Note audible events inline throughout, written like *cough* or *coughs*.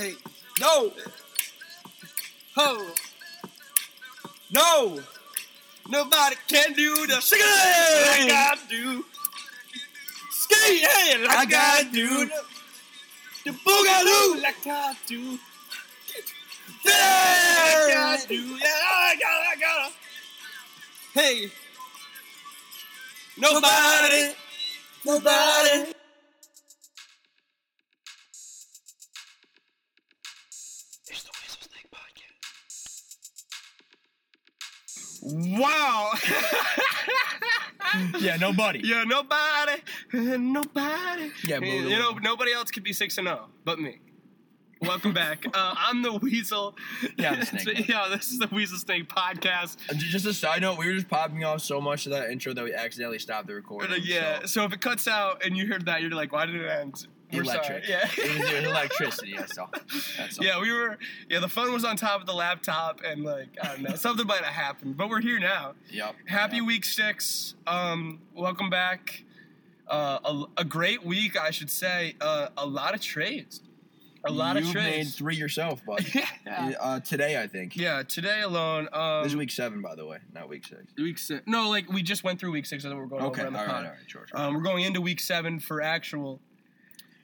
Hey, no. Ho. No. Nobody can do the shake like I do. Skate hey, like I do. The, the boogaloo like I do. Yeah, like I do. Yeah, I gotta, I gotta. Hey. Nobody. Nobody. It's Yeah, nobody. *laughs* Yeah, nobody, *laughs* nobody. Yeah, you, you know, nobody else could be six and zero but me. Welcome back. *laughs* Uh, I'm the Weasel. Yeah, I'm the Snake. yeah, this is the Weasel Snake podcast. Just a side note, we were just popping off so much of that intro that we accidentally stopped the recording. Uh, yeah. so- So if it cuts out and you heard that, you're like, why did it end? We're electric. sorry. Yeah. it, was, it was electricity. I saw. That's. Yeah, we were. Yeah, the phone was on top of the laptop, and like I don't know, something might have happened. But we're here now. Yep. Happy yep. week six. Um, welcome back. Uh, a, a great week, I should say. Uh, a lot of trades. A lot You've of made three yourself, *laughs* bud. yeah. Uh, today, I think. yeah, today alone. Um, This is week seven, by the way, not week six. week six. No, like we just went through week six, and we're going Okay. over on the All pod. right. Sure. sure. Um, we're going into week seven for actual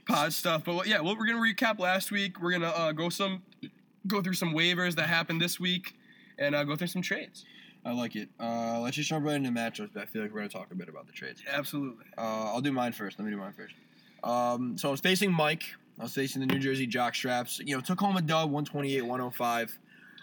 pod stuff. But yeah, well, we're gonna recap last week. We're gonna uh, go some, go through some waivers that happened this week, and uh, go through some trades. I like it. Uh, let's just jump right into matchups. But I feel like we're gonna talk a bit about the trades. Absolutely. Uh, I'll do mine first. Let me do mine first. Um, so I was facing Mike. I was facing the New Jersey Jock Straps. You know, took home a dub, 128-105.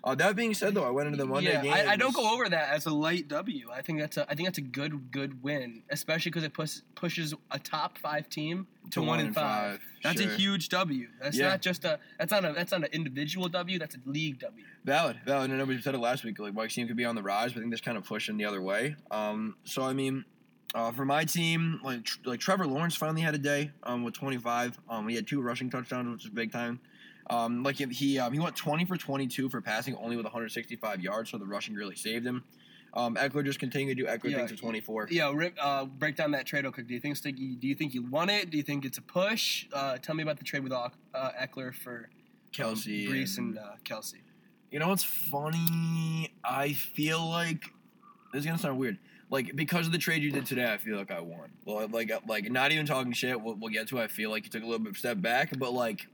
Uh, that being said, though, I went into the Monday yeah, game. I, I don't go over that as a light W. I think that's a I think that's a good good win, especially because it push, pushes a top five team to, one, and five. That's Sure. a huge W. That's Yeah. not just a that's not a that's not an individual W. That's a league W. Valid, valid. And nobody said it last week. Like Mike's team could be on the rise, but I think that's kind of pushing the other way. Um, so I mean, uh, for my team, like tr- like Trevor Lawrence finally had a day um, with 25. Um, he had two rushing touchdowns, which is big time. Um, like he um, he went 20 for 22 for passing, only with 165 yards. So the rushing really saved him. Um, Ekeler just continued to do Ekeler Yeah, things at 24. Yeah, Rip, uh, break down that trade real quick. Do you think Sticky, do you think you won it? Do you think it's a push? Uh, tell me about the trade with uh, Ekeler for Kelce, um, Breece and- and uh, Kelce. You know what's funny? I feel like this is gonna sound weird. Like because of the trade you did today, I feel like I won. Well, like uh, like not even talking shit. We'll, we'll get to. it. I feel like you took a little bit of step back, but like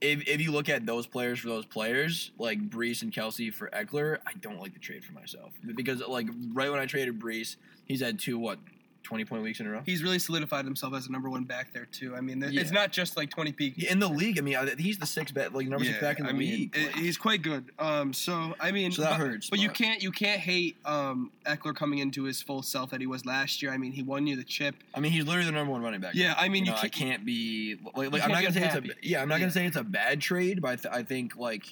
if if you look at those players for those players, like Breece and Kelce for Ekeler, I don't like the trade for myself because like right when I traded Breece, he's had two what twenty point weeks in a row. He's really solidified himself as a number one back there too. I mean, Yeah. it's not just like twenty peak. In the league, I mean, he's the sixth bet, like number six back in the I mean, league. Like, he's quite good. Um, so I mean, So that but, hurts, But you can't you can't hate um Ekeler coming into his full self that he was last year. I mean, he won you the chip. I mean, he's literally the number one running back. Yeah, I mean, you you know, I can't- can't be like, like You I'm not gonna say it's a yeah I'm not Yeah. gonna say it's a bad trade, but I, th- I think like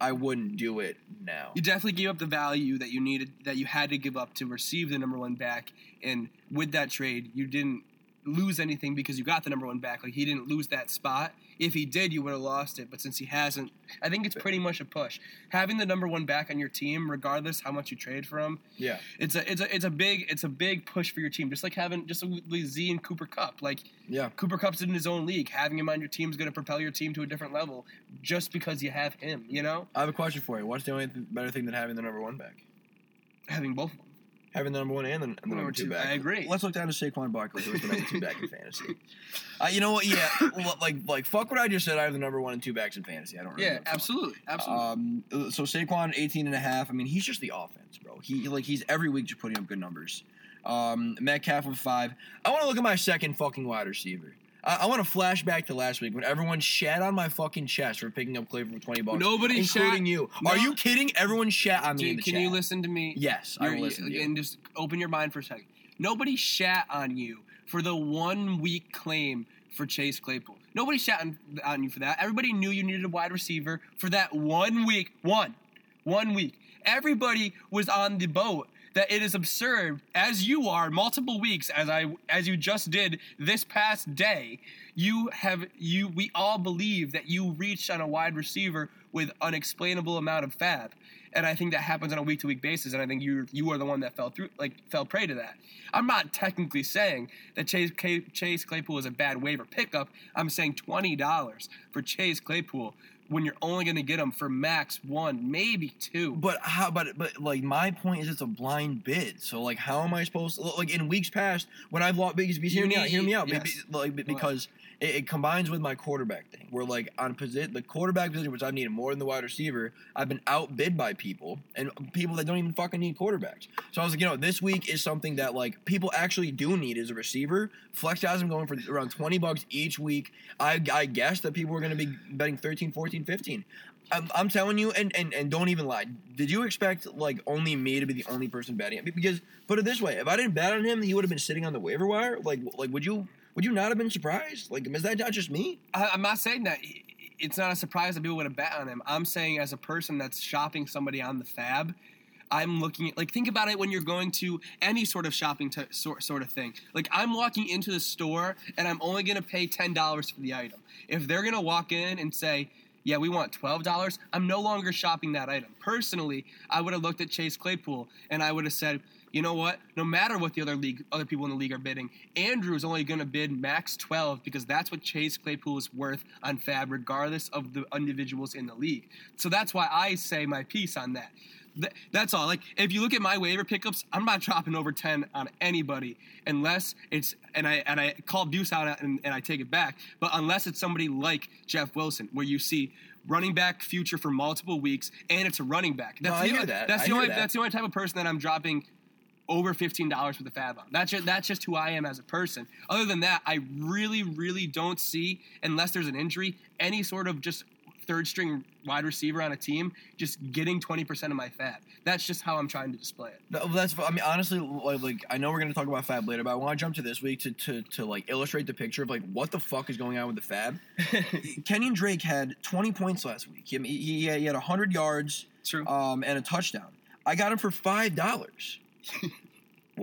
I wouldn't do it now. You definitely gave up the value that you needed that you had to give up to receive the number one back, and with that trade, you didn't lose anything because you got the number one back. Like he didn't lose that spot. If he did, you would have lost it. But since he hasn't, I think it's pretty much a push. Having the number one back on your team, regardless how much you trade for him, Yeah, it's a it's a it's a big it's a big push for your team. Just like having just like Z and Cooper Kupp. Like yeah. Cooper Kupp's in his own league. Having him on your team is going to propel your team to a different level just because you have him. You know, I have a question for you. What's the only th- better thing than having the number one back? having both of them. Having the number one and the, and the number, Number two two, back. I agree. Let's look down to Saquon Barkley, who's the number two back in fantasy. *laughs* Uh, you know what? Yeah, like like fuck what I just said. I have the number one and two backs in fantasy. I don't. Really Yeah, absolutely, absolutely. Um, so Saquon 18 and a half. I mean, he's just the offense, bro. He like he's every week just putting up good numbers. Um, Metcalf with five. I want to look at my second fucking wide receiver. I, I want to flash back to last week when everyone shat on my fucking chest for picking up Cleveland for 20 bucks. Nobody including shat- you. No. Are you kidding? Everyone shat on me in the can chat. you listen to me? Yes, I You're- will listen to you. And just open your mind for a second. Nobody shat on you for the one week claim for Chase Claypool. Nobody shat on, on you for that. Everybody knew you needed a wide receiver for that one week. One. One week. Everybody was on the boat that it is absurd, as you are multiple weeks, as I as you just did this past day, you have you we all believe that you reached on a wide receiver with unexplainable amount of fab. And I think that happens on a week to week basis, and I think you you are the one that fell through like fell prey to that. I'm not technically saying that Chase Chase Claypool is a bad waiver pickup. I'm saying twenty dollars for Chase Claypool when you're only going to get them for max one, maybe two. But how? But but like my point is, it's a blind bid. So like, how am I supposed to like in weeks past when I've lost? Because You hear me out. Hear me out. yes. Like because it, it combines with my quarterback thing. Where like on position, the quarterback position, which I've needed more than the wide receiver, I've been outbid by people and people that don't even fucking need quarterbacks. So I was like, you know, this week is something that like people actually do need as a receiver. Flex guys, I'm going for around 20 bucks each week. I I guess that people are going to be betting 13, 14, 15. I'm, I'm telling you, and, and and don't even lie. Did you expect like only me to be the only person betting? Because put it this way, if I didn't bet on him, he would have been sitting on the waiver wire. Like like would you would you not have been surprised? Like is that not just me? I, I'm not saying that it's not a surprise that people would have bet on him. I'm saying as a person that's shopping somebody on the Fab, I'm looking at like think about it when you're going to any sort of shopping t- sort sort of thing. Like I'm walking into the store and I'm only to pay ten dollars for the item. If they're to walk in and say, "Yeah, we want twelve dollars," I'm no longer shopping that item. Personally, I would have looked at Chase Claypool and I would have said. You know what? No matter what the other league, other people in the league are bidding, Andrew is only going to bid max twelve because that's what Chase Claypool is worth on Fab, regardless of the individuals in the league. So that's why I say my piece on that. Th- that's all. Like, if you look at my waiver pickups, I'm not dropping over ten on anybody unless it's and I and I call Deuce out and, and I take it back. But unless it's somebody like Jeff Wilson, where you see running back future for multiple weeks and it's a running back. That's No, I the hear that. That's I the only that. that's the only type of person that I'm dropping over fifteen dollars for the fab on. That's just, that's just who I am as a person. Other than that, I really, really don't see, unless there's an injury, any sort of just third string wide receiver on a team just getting twenty percent of my fab. That's just how I'm trying to display it. No, That's I mean honestly like, I know we're gonna talk about Fab later, but I want to jump to this week to, to to like illustrate the picture of like what the fuck is going on with the Fab. *laughs* Kenyan Drake had 20 points last week. He he, he had, he had 100 yards True. um, and a touchdown. I got him for five dollars. *laughs*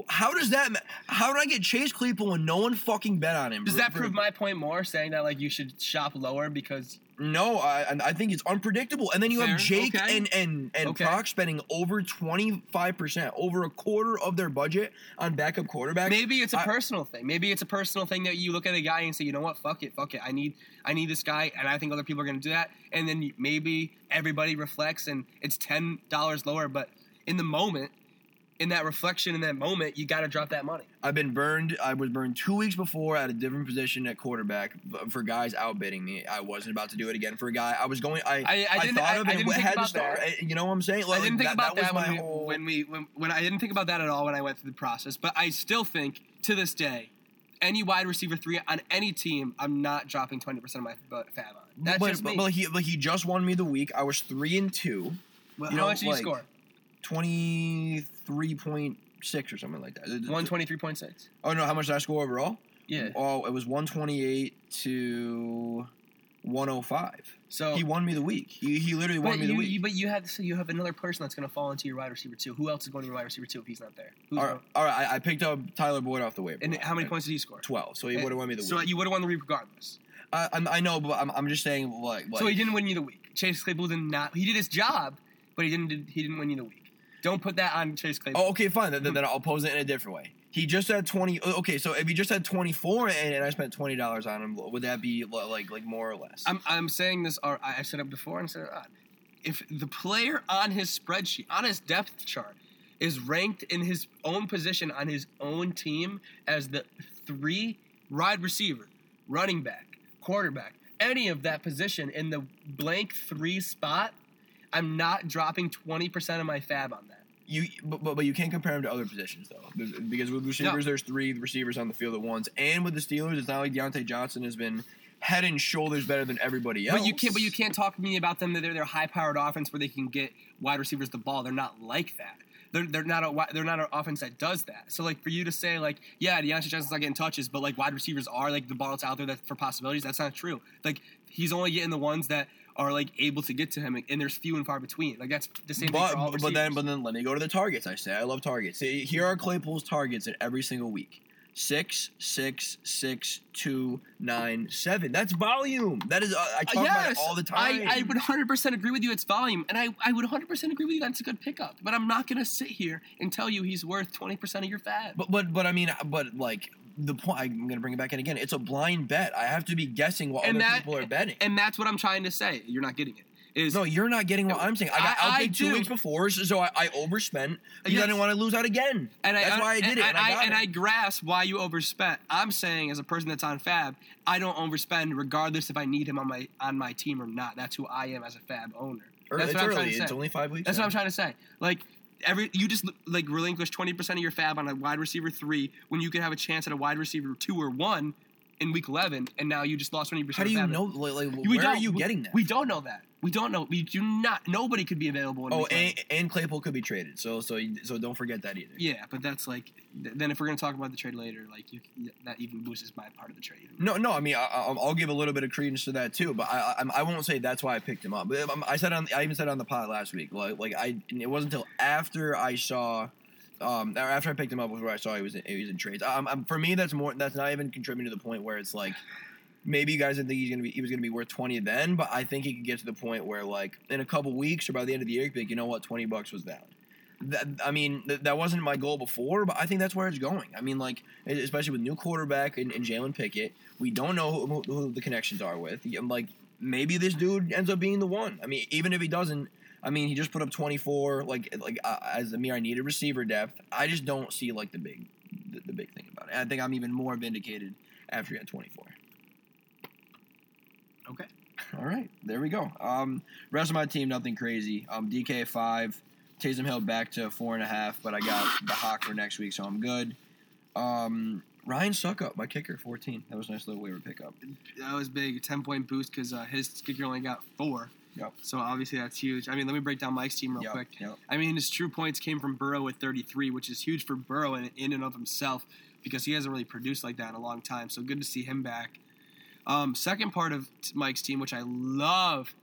How does that? How did I get Chase Claypool when no one fucking bet on him? Does that prove my point more, saying that like you should shop lower because No, I I think it's unpredictable. And then you Fair, have Jake okay. and and and Okay. Proc spending over 25 percent, over a quarter of their budget on backup quarterbacks. maybe it's a I- personal thing. Maybe it's a personal thing that you look at a guy and say, you know what, fuck it, fuck it. I need I need this guy, and I think other people are going to do that. And then maybe everybody reflects, and it's ten dollars lower. But in the moment, in that reflection, in that moment, you got to drop that money. I've been burned. I was burned two weeks before at a different position at quarterback for guys outbidding me. I wasn't about to do it again for a guy. I was going. I I- I didn't- thought of I it didn't think had to about start. that. I- You know what I'm saying? I didn't think about that, was when, we, whole. when we when, when I didn't think about that at all when I went through the process. But I still think to this day, any wide receiver three on any team, I'm not dropping twenty percent of my fab on. That's but, just me. but, but he but he just won me the week. I was three and two. Well, you how know, much did you score? Twenty three point six or something like that. One twenty three point six. Oh no! How much did I score overall? Yeah. Oh, it was 128 to 105. So He won me the week. He, he literally won me the week. you, but you have so you have another person that's going to fall into your wide receiver too. Who else is going to your wide receiver too if he's not there? Who's all right, all right. I, I picked up Tyler Boyd off the waiver. and how many points did he score? 12. So he would have won me the So week. So you would have won the week regardless. I, I'm- I know, but I'm, I'm just saying, like, like so he didn't win you the week. Chase Claypool did not. He did his job, but he didn't. He didn't win you the week. Don't put that on Chase Claypool. Oh, okay, fine. Then, then I'll pose it in a different way. He just had 20. oh, Okay, so if he just had 24 and, and I spent $20 on him, would that be like like more or less? I'm, I'm saying this. Or I I said it before and said it on. If the player on his spreadsheet, on his depth chart, is ranked in his own position on his own team as the three wide receiver, running back, quarterback, any of that position in the blank three spot, I'm not dropping 20% of my fab on that. You, but, but, but you can't compare him to other positions though, because with receivers, there's three receivers on the field at once, and with the Steelers, it's not like Diontae Johnson has been head and shoulders better than everybody else. But you can't. But you can't talk to me about them that they're, they're high-powered offense where they can get wide receivers the ball. They're not like that. They're, they're not a they're not an offense that does that. So like for you to say like yeah, Diontae Johnson's not getting touches, but like wide receivers are like the ball's out there that for possibilities. That's not true. Like he's only getting the ones that are like able to get to him, and there's few and far between. Like that's the same thing But, for all but receivers. then but then let me go to the targets. I say I love targets. See, here are Claypool's targets in every single week. Six, six, six, two, nine, seven. That's volume. That is uh, I talk about it all the time. I, I would 100% agree with you. It's volume, and I, I would 100% agree with you. That's a good pickup. But I'm not gonna sit here and tell you he's worth 20% of your fab. But but but I mean, but like the point. I'm gonna bring it back in again. It's a blind bet. I have to be guessing what And other that- people are betting. And that's what I'm trying to say. You're not getting it. Is no, you're not getting what I'm saying. I got I- I outbid two weeks before, so- I, I overspent because Yes. I didn't want to lose out again. and I, That's why I did and, it. And, I, I, and it. I grasp why you overspent. I'm saying as a person that's on Fab, I don't overspend regardless if I need him on my on my team or not. That's who I am as a Fab owner. Er, that's it's what I'm early. trying to say. It's only five weeks. That's what. I'm trying to say. Like every you just like relinquish 20% of your fab on a wide receiver 3 when you could have a chance at a wide receiver 2 or 1 in week 11 and now you just lost 20% How do you know? Like, like, where are you getting that? We don't know that. We don't know. We do not nobody could be available in oh, and, and Claypool could be traded. So so so don't forget that either. Yeah, but that's like th- then if we're going to talk about the trade later, like you that even boosts my part of the trade. No, no. I mean, I, I- I'll give a little bit of credence to that too, but I, I, I won't say that's why I picked him up. But um, I said on, I even said on the pod last week, like, like I, it wasn't until after I saw, um, after I picked him up was where I saw he was in, he was in trades. Um, um, for me, that's more. That's not even contributing to the point where it's like, maybe you guys didn't think he's gonna be, he was gonna be worth twenty then, but I think he could get to the point where like in a couple weeks or by the end of the year, be like, you know what, twenty bucks was valid. That, I mean, th- that wasn't my goal before, but I think that's where it's going. I mean, like, especially with new quarterback and, and Jalen Pickett, we don't know who, who, the connections are with. Like, maybe this dude ends up being the one. I mean, even if he doesn't, I mean, he just put up 24, like, like uh, as the mere I needed receiver depth. I just don't see like the big, the, the big thing about it. I think I'm even more vindicated after he had 24. All right, there we go. Um, rest of my team, nothing crazy. Um, DK five, Taysom Hill back to four and a half, but I got the Hawk for next week, so I'm good. Um, Ryan Succop, my kicker, 14. That was a nice little waiver pickup. That was big, 10 point boost cuz uh, his kicker only got 4. Yep. So obviously that's huge. I mean, let me break down Mike's team real Yep, quick. yep. I mean, his true points came from Burrow with 33, which is huge for Burrow in, in and of himself because he hasn't really produced like that in a long time. So good to see him back. Um, second part of Mike's team, which I love,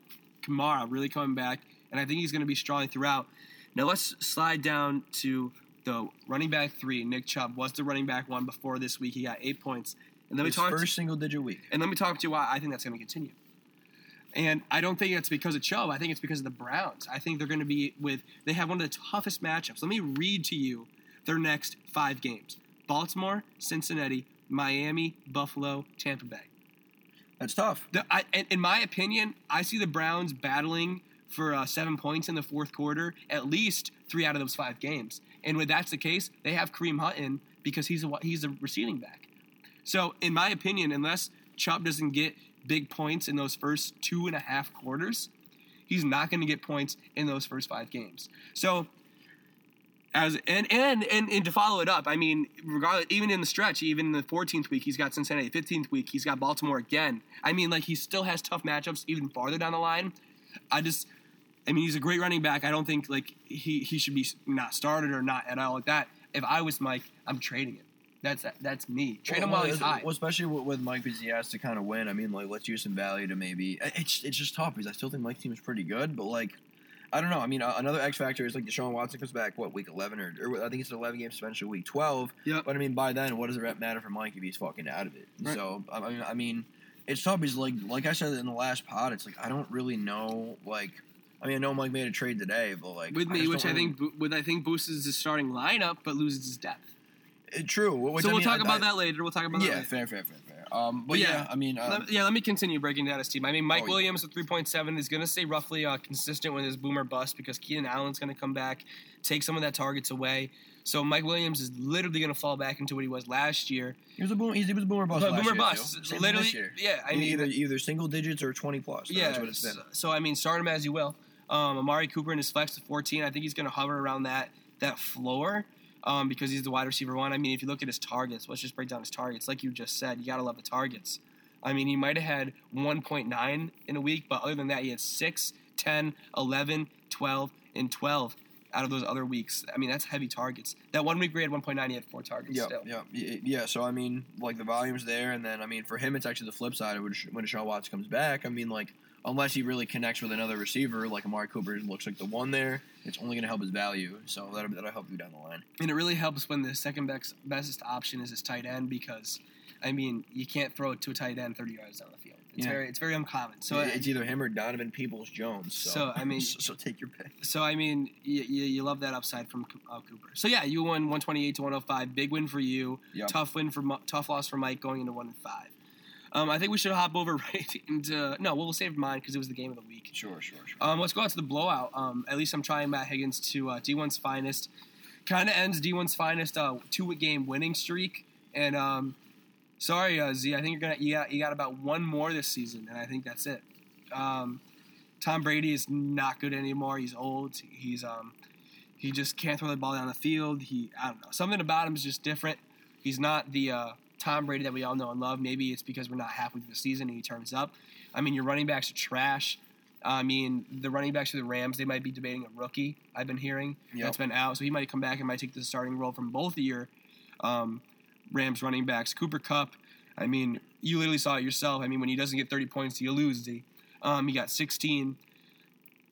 Kamara really coming back, and I think he's going to be strong throughout. Now let's slide down to the running back three. Nick Chubb was the running back one before this week. He got eight points. And let me His talk. first single digit week. And let me talk to you why I think that's going to continue. And I don't think it's because of Chubb. I think it's because of the Browns. I think they're going to be with, they have one of the toughest matchups. Let me read to you their next five games Baltimore, Cincinnati, Miami, Buffalo, Tampa Bay. That's tough. The, I, in, my opinion, I see the Browns battling for uh, seven points in the fourth quarter, at least three out of those five games. And when that's the case, they have Kareem Hunt in because he's a he's a receiving back. So, in my opinion, unless Chubb doesn't get big points in those first two and a half quarters, he's not going to get points in those first five games. So, as and, and and and to follow it up, I mean, regardless, even in the stretch, even in the 14th week, he's got Cincinnati. 15th week, he's got Baltimore again. I mean, like he still has tough matchups even farther down the line. I just, I mean, he's a great running back. I don't think like he he should be not started or not at all like that. If I was Mike, I'm trading him. That's that's me. Trade him while he's high. Well, especially with, with Mike because he has to kind of win. I mean, like, let's use some value to maybe. It's it's just tough because I still think Mike's team is pretty good, but like, I don't know. I mean, uh, another X factor is like Deshaun Watson comes back what week eleven or, or I think it's an eleven game suspension week twelve. Yep. But I mean, by then, what does it matter for Mike if he's fucking out of it? Right. So I mean, I mean, it's tough because like like I said in the last pod, it's like I don't really know like. I mean, I know Mike made a trade today, but like with me, just which I really- think with I think boosts his starting lineup, but loses his depth. Uh, true. Which, so I we'll mean, talk I- about I- that later. We'll talk about that Yeah, later. fair, fair, fair, fair. Um, but But yeah, yeah, I mean, um, Let- yeah, let me continue breaking down his team. I mean, Mike Oh, yeah. Williams at 3.7 is going to stay roughly uh, consistent with his boomer bust because Keenan Allen's going to come back, take some of that targets away. So Mike Williams is literally going to fall back into what he was last year. He was a boom. He was a boomer bust. But boomer bust. Literally. Yeah, I mean, either either single digits or twenty plus. yeah. that's what it's been. So, so, I mean, start him as you will. Um, Amari Cooper in his flex to 14. I think he's going to hover around that that floor. Um, because he's the wide receiver one. I mean, if you look at his targets, let's just break down his targets. Like you just said, you gotta love the targets. I mean, he might have had 1.9 in a week, but other than that, he had 6, 10, 11, 12, and 12 out of those other weeks. I mean, that's heavy targets. That one week he had 1.9, he had four targets Yeah, still. yeah, yeah. So I mean, like the volume's there, and then I mean, for him, it's actually the flip side. When Deshaun Watts comes back, I mean, like unless he really connects with another receiver, like Amari Cooper looks like the one there, it's only going to help his value. So that'll that'll help you down the line. And it really helps when the second best, best option is his tight end because, I mean, you can't throw it to a tight end 30 yards down the field. It's Yeah. very it's very uncommon. So So it's either him or Donovan Peoples Jones. So, So, I mean- *laughs* so, so take your pick. So I mean, you, you, you love that upside from uh, Cooper. So yeah, you won 128 to 105. Big win for you. Yep. Tough win for tough loss for Mike going into one and five. Um, I think we should hop over *laughs* right into no. We'll save mine because it was the game of the week. Sure, sure, sure. Um, let's go out to the blowout. Um, at least I'm trying Matt Higgins to uh, D1's finest. Kind of ends D1's finest uh, two game winning streak. And um, sorry, uh, Z, I think you're gonna you got you got about one more this season, and I think that's it. Um, Tom Brady is not good anymore. He's old. He's um, he just can't throw the ball down the field. He I don't know something about him is just different. He's not the uh, Tom Brady that we all know and love. Maybe it's because we're not halfway through the season and he turns up. I mean, your running backs are trash. I mean, the running backs for the Rams, they might be debating a rookie. I've been hearing Yep. that's been out, so he might come back and might take the starting role from both of your um, Rams running backs. Cooper Kupp, I mean, you literally saw it yourself. I mean, when he doesn't get 30 points, you lose. Z. Um, he got 16.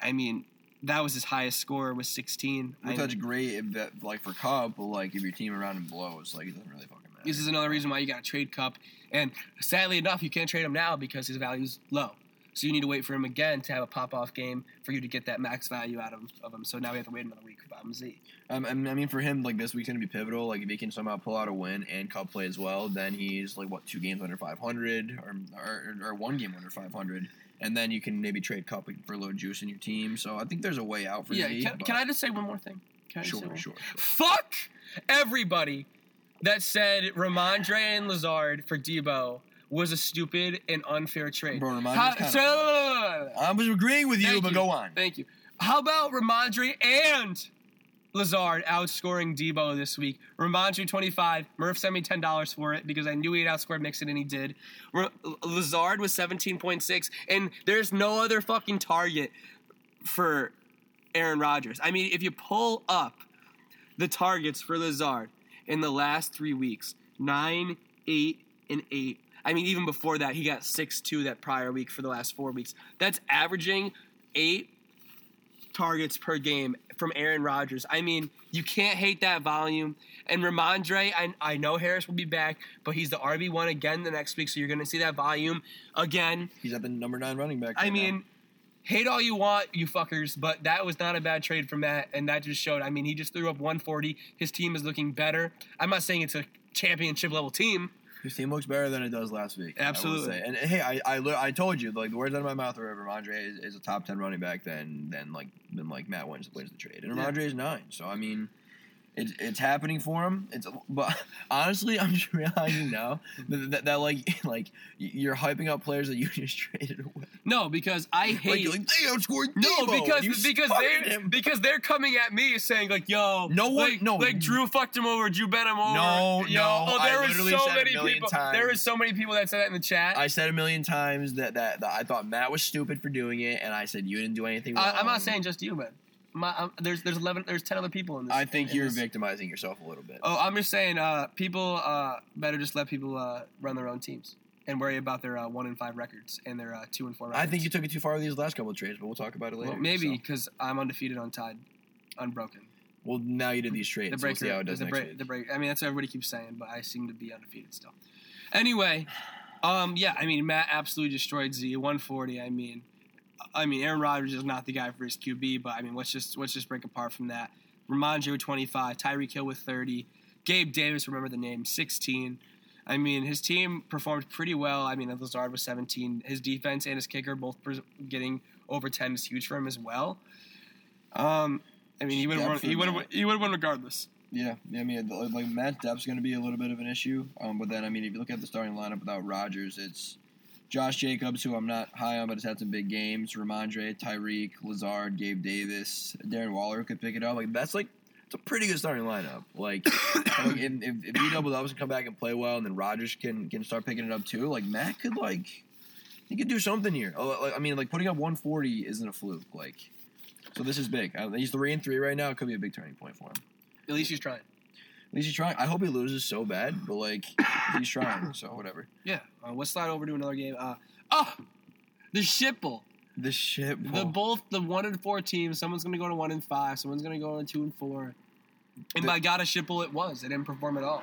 I mean, that was his highest score was 16. Which that's great if that like for Kupp, but like if your team around him blows, like it doesn't really fucking. This is another reason why you got to trade Kupp. And sadly enough, you can't trade him now because his value's low. So you need to wait for him again to have a pop off game for you to get that max value out of, of him. So now we have to wait another week for Z. Um, I mean- I mean, for him, like this week's gonna be pivotal. Like if he can somehow pull out a win and Kupp play as well, then he's like what two games under 500 or or, or one game under 500, and then you can maybe trade Kupp for a little juice in your team. So I think there's a way out for Yeah, Z. can, but- can I just say one more thing? Can I Sure, say one- sure, sure. Fuck everybody that said Rhamondre and Lazard for Debo was a stupid and unfair trade. Bro, How- so- I was agreeing with you, but you. go on. Thank you. How about Rhamondre and Lazard outscoring Debo this week? Rhamondre 25. Murph sent me $10 for it because I knew he'd outscored Mixon and he did. R- Lazard was 17.6, and there's no other fucking target for Aaron Rodgers. I mean, if you pull up the targets for Lazard in the last three weeks, nine, eight, and eight. I mean, even before that, he got six two that prior week for the last four weeks. That's averaging eight targets per game from Aaron Rodgers. I mean, you can't hate that volume. And Rhamondre, I, I know Harris will be back, but he's the RB one again the next week, so you're going to see that volume again. He's at the number nine running back. I right now. Hate all you want, you fuckers, but that was not a bad trade from Matt, and that just showed. I mean, he just threw up 140. His team is looking better. I'm not saying it's a championship level team. His team looks better than it does last week. Absolutely. say. And hey, I I, I told you like the words out of my mouth if Rhamondre is, is a top ten running back, then then like then like Matt wins wins the trade, and Yeah. Is nine. So I mean, it's it's happening for him. It's but *laughs* honestly, I'm just realizing now that, that, that like *laughs* like you're hyping up players that you *laughs* just traded away. No, because I hate. you're like they outscored no, Debo, because because they him. because they're coming at me saying like, "Yo, No one- like, no. like Drew fucked him over, Drew bet him over." No, Yo, no, oh, I there was so many people. times. There was so many people that said that in the chat. I said a million times that, that that I thought Matt was stupid for doing it, and I said you didn't do anything. I, am not saying just you, man. My, um, there's there's eleven there's ten other people in this. I think you're this. victimizing yourself a little bit. Oh, I'm just saying, uh, people uh, better just let people uh, run their own teams and worry about their uh, one and five records and their uh, two and four. Records. I think you took it too far with these last couple of trades, but we'll talk about it later. well, maybe so. because I'm undefeated, on untied, unbroken. Well, now you did these trades. The so we'll see how it does the, next break, the break. I mean, that's what everybody keeps saying, but I seem to be undefeated still. Anyway, um, yeah, I mean, Matt absolutely destroyed Z 140. I mean, I mean, Aaron Rodgers is not the guy for his QB, but I mean, let's just let's just break apart from that. Rhamondre with 25, Tyreek Hill with 30, Gabe Davis, remember the name, 16. I mean, his team performed pretty well. I mean, Lazard was 17. His defense and his kicker both getting over 10 is huge for him as well. Um, I mean, he would have won. He would. He would won regardless. Yeah, yeah, I mean, like Matt Depp's going to be a little bit of an issue. Um, but then, I mean, if you look at the starting lineup without Rodgers, it's Josh Jacobs, who I'm not high on, but has had some big games. Rhamondre, Tyreek, Lazard, Gabe Davis, Darren Waller could pick it up. Like that's like it's a pretty good starting lineup. Like, *coughs* like if, if, if B Double Doves can come back and play well, and then Rodgers can can start picking it up too, like Matt could like he could do something here. Oh, like, I mean, like putting up 140 isn't a fluke. Like, so this is big. Uh, He's three and three right now. It could be a big turning point for him. At least he's trying. At least he's trying. I hope he loses so bad, but like he's trying. So whatever. Yeah. Uh, let's slide over to another game. Uh, oh, the Shipple. The shit. The both the one and four teams. Someone's gonna go to one and five. Someone's gonna go to two and four. And The- by God, a Shipple it was. It didn't perform at all.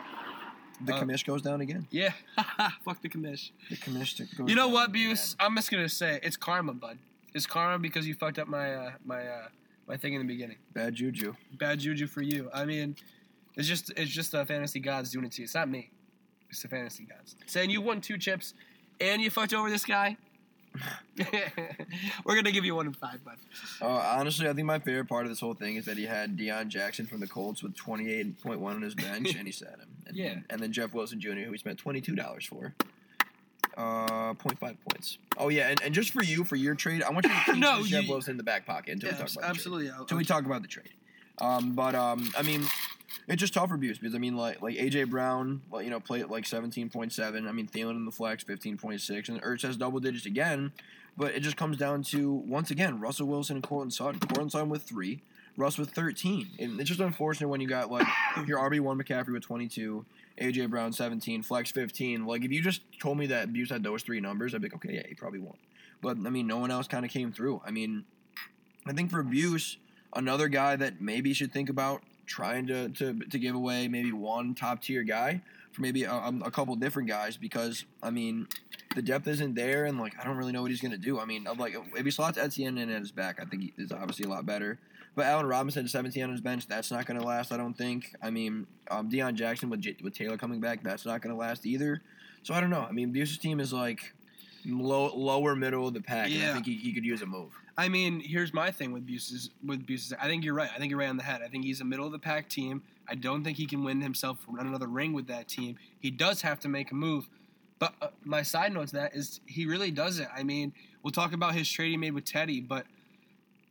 The Uh, commish goes down again. Yeah, *laughs* fuck the commish. The commish goes You know what. Buse? I'm just gonna say it's karma, bud. It's karma because you fucked up my uh, my uh, my thing in the beginning. Bad juju. Bad juju for you. I mean, it's just it's just the fantasy gods doing it to you. It's not me. It's the fantasy gods saying you won two chips and you fucked over this guy. *laughs* We're gonna give you one in five, bud. Uh, honestly, I think my favorite part of this whole thing is that he had Deon Jackson from the Colts with 28.1 on his bench, and he sat him. And, Yeah. And then Jeff Wilson Jr., who he spent $22 for. Uh, 0.5 points. Oh, yeah, and, and just for you, for your trade, I want you to *laughs* keep No, Jeff Wilson in the back pocket until we talk about the trade. absolutely. Until we talk about the trade. Um, but, um, I mean, it's just tough for Buse because, I mean, like, like A.J. Brown, you know, played like 17.7. I mean, Thielen in the flex, 15.6. And Ertz has double digits again. But it just comes down to once again Russell Wilson and Courtland Sutton. Courtland Sutton with three, Russ with thirteen. And it's just unfortunate when you got like your RB one McCaffrey with twenty two, AJ Brown seventeen, Flex fifteen. Like if you just told me that Buse had those three numbers, I'd be like, okay, yeah, he probably won. But I mean, no one else kind of came through. I mean, I think for Buse, another guy that maybe should think about trying to to, to give away maybe one top tier guy for maybe a, a couple different guys because I mean the depth isn't there, and like I don't really know what he's gonna do. I mean, I'm like if he slots Etienne in and at his back, I think is obviously a lot better. But Allen Robinson, 17 on his bench, that's not gonna last. I don't think. I mean, um, Deon Jackson with J- with Taylor coming back, that's not gonna last either. So I don't know. I mean, Buse's team is like low, lower middle of the pack, and I think he, he could use a move. I mean, here's my thing with Buse's with Buse's. I think you're right. I think you're right on the head. I think he's a middle of the pack team. I don't think he can win himself another ring with that team. He does have to make a move. But uh, my side note to that is he really doesn't. I mean, we'll talk about his trade he made with Teddy, but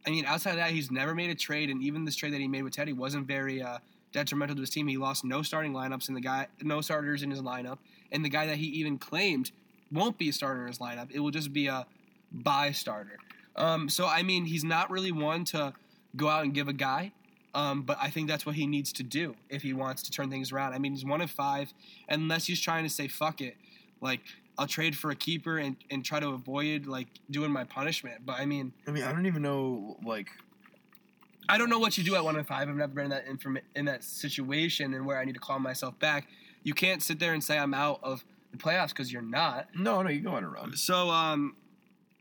I mean, outside of that, he's never made a trade, and even this trade that he made with Teddy wasn't very uh, detrimental to his team. He lost no starting lineups, and the guy, no starters in his lineup, and the guy that he even claimed won't be a starter in his lineup. It will just be a buy starter. Um, so I mean, he's not really one to go out and give a guy. Um, but I think that's what he needs to do if he wants to turn things around. I mean, he's one of five, unless he's trying to say fuck it, like I'll trade for a keeper and, and try to avoid like doing my punishment. But I mean, I mean, I don't even know like I don't know what you do at one and five. I've never been in that inform- in that situation and where I need to call myself back. You can't sit there and say I'm out of the playoffs because you're not. no, no, you go on a run. So um,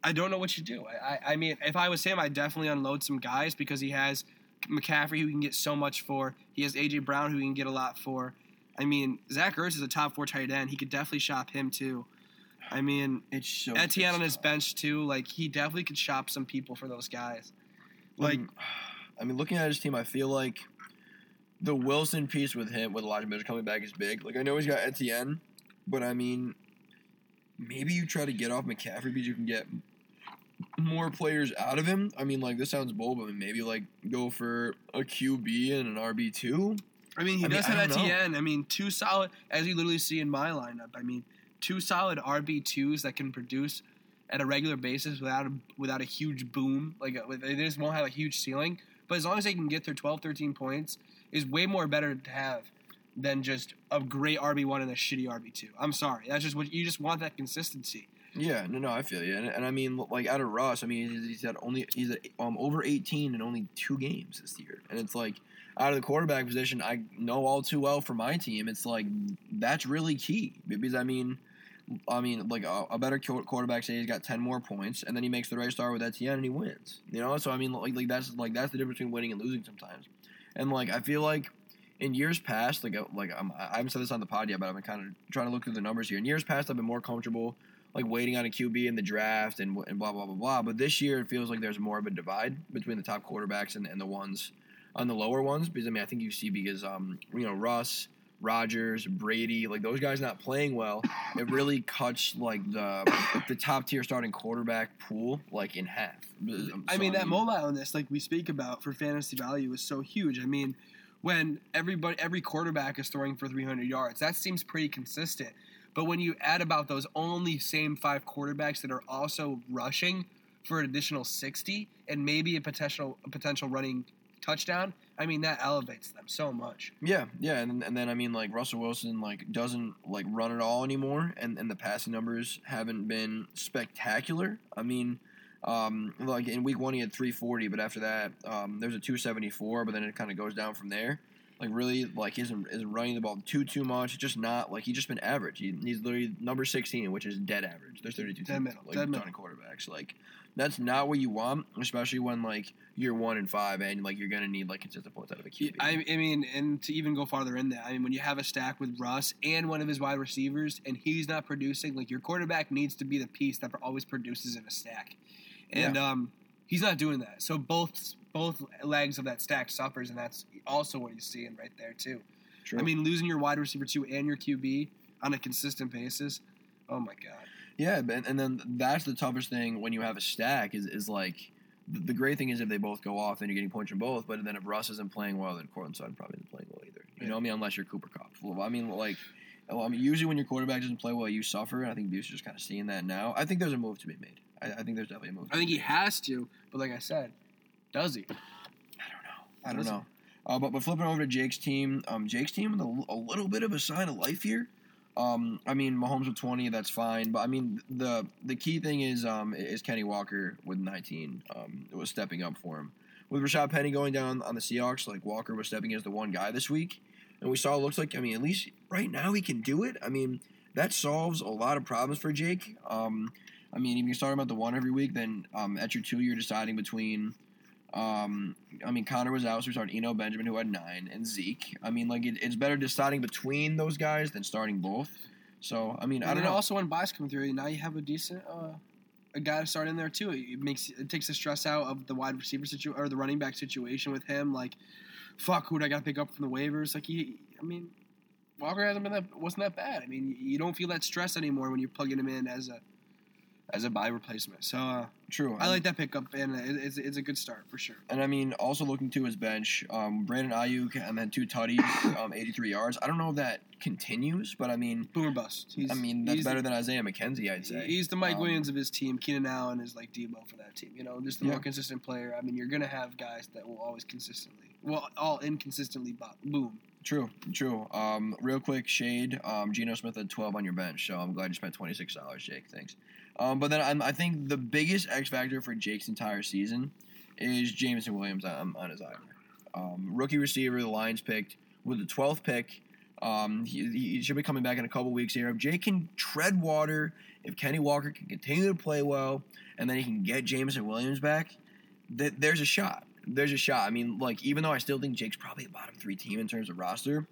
I don't know what you do. I, I, I mean, if I was him, I'd definitely unload some guys because he has McCaffrey who he can get so much for. He has AJ Brown who he can get a lot for. I mean, Zach Ertz is a top four tight end. He could definitely shop him too. I mean, It's so Etienne on his bench too. Like he definitely could shop some people for those guys. Like Like, I mean, looking at his team, I feel like the Wilson piece with him, with Elijah Mitchell coming back, is big. Like, I know he's got Etienne, but I mean, maybe you try to get off McCaffrey because you can get more players out of him. I mean, like, this sounds bold, but maybe, like, go for a QB and an RB2. I mean, he I does I have. Etienne. I mean, two solid, as you literally see in my lineup. I mean, two solid RB twos that can produce at a regular basis without a, without a huge boom. Like uh, they just won't have a huge ceiling, but as long as they can get their 12, 13 points, is way more better to have than just a great RB one and a shitty RB two. I'm sorry, that's just what you just want that consistency. Yeah, no, no, I feel you, and, and I mean, like out of Ross, I mean, he's, had only he's at, um over eighteen in only two games this year, and it's like out of the quarterback position, I know all too well for my team. It's like that's really key because I mean, I mean, like a, a better quarterback say he's got ten more points, and then he makes the right start with Etienne and he wins. You know, so I mean, like, like that's like that's the difference between winning and losing sometimes, and like I feel like. In years past, like uh, like I'm, I haven't said this on the pod yet, but I've been kind of trying to look through the numbers here. In years past, I've been more comfortable like waiting on a QB in the draft and, and blah blah blah blah. But this year it feels like there's more of a divide between the top quarterbacks and, and the ones on the lower ones. Because I mean I think you see because um you know Russ, Rodgers, Brady, like those guys not playing well, it really cuts like the the top tier starting quarterback pool like in half. I mean, that mobileness, like we speak about for fantasy value, is so huge. I mean, when everybody, every quarterback is throwing for 300 yards, that seems pretty consistent. But when you add about those only same five quarterbacks that are also rushing for an additional 60 and maybe a potential a potential running touchdown, I mean that elevates them so much. Yeah, yeah, and and then I mean like Russell Wilson like doesn't like run at all anymore, and and the passing numbers haven't been spectacular. I mean, um, like in week one he had 340, but after that um, there's a 274, but then it kind of goes down from there. Like really, like he isn't, isn't running the ball too too much. Just not like he's just been average. He, he's literally number sixteen, which is dead average. There's 32 Dead middle, like dead ton middle. of quarterbacks. Like that's not what you want, especially when like you're one and five and like you're gonna need like consistent points out of a QB. I, I mean, and to even go farther in that, I mean, when you have a stack with Russ and one of his wide receivers, and he's not producing, like your quarterback needs to be the piece that always produces in a stack, and um, he's not doing that. So both both legs of that stack suffers, and that's also what he's seeing right there too. True. I mean, losing your wide receiver two and your QB on a consistent basis. Oh my god. Yeah, and, and then that's the toughest thing when you have a stack is, is like the, great thing is if they both go off, then you're getting points from both. But then if Russ isn't playing well, then Courtland Sutton probably isn't playing well either. You know what I mean? Unless you're Cooper Kupp. Well, I mean, like, well, I mean, usually when your quarterback doesn't play well, you suffer. And I think Buse is just kind of seeing that now. I think there's a move to be made. I, I think there's definitely a move. I think he has to, but like I said, does he? I don't know. I don't Does know. Uh, but but flipping over to Jake's team, um, Jake's team with a, a little bit of a sign of life here. Um, I mean, Mahomes with 20, that's fine. But I mean, the the key thing is um, is Kenny Walker with 19. Um, it was stepping up for him. With Rashaad Penny going down on the Seahawks, like Walker was stepping as the one guy this week, and we saw it looks like. I mean, at least right now he can do it. I mean, that solves a lot of problems for Jake. Um, I mean, if you're starting about the one every week, then um, at your two, you're deciding between. Um, I mean, Connor was out, so we started Eno Benjamin, who had nine, and Zeke. I mean, like it, it's better deciding between those guys than starting both. So, I mean, I don't know. also when buys come through, now you have a decent uh, a guy to start in there too. It makes it takes the stress out of the wide receiver situation or the running back situation with him. Like, fuck, who would I got to pick up from the waivers? Like he, I mean, Walker hasn't been that wasn't that bad. I mean, you don't feel that stress anymore when you're plugging him in as a as a buy replacement. So uh, True. I like that pickup, and it's, it's a good start for sure. And I mean, also looking to his bench, um, Brandon Aiyuk and then two tutties, *coughs* um, 83 yards. I don't know if that continues, but I mean, Boomer bust. He's, I mean that's better than Isaiah McKenzie, I'd say. He's the Mike Um, Williams of his team. Keenan Allen is like Debo for that team. You know, just the Yeah. more consistent player. I mean, you're gonna have guys that will always consistently, well, all inconsistently boom. True, true. Um, real quick shade. Um, Geno Smith had 12 on your bench, so I'm glad you spent 26 dollars, Jake. Thanks. Um, but then I'm, I think the biggest X factor for Jake's entire season is Jameson Williams on, on his IR. Um, rookie receiver, the Lions picked with the 12th pick. Um, he, he should be coming back in a couple weeks here. If Jake can tread water, if Kenny Walker can continue to play well, and then he can get Jameson Williams back, th- there's a shot. There's a shot. I mean, like even though I still think Jake's probably a bottom three team in terms of roster,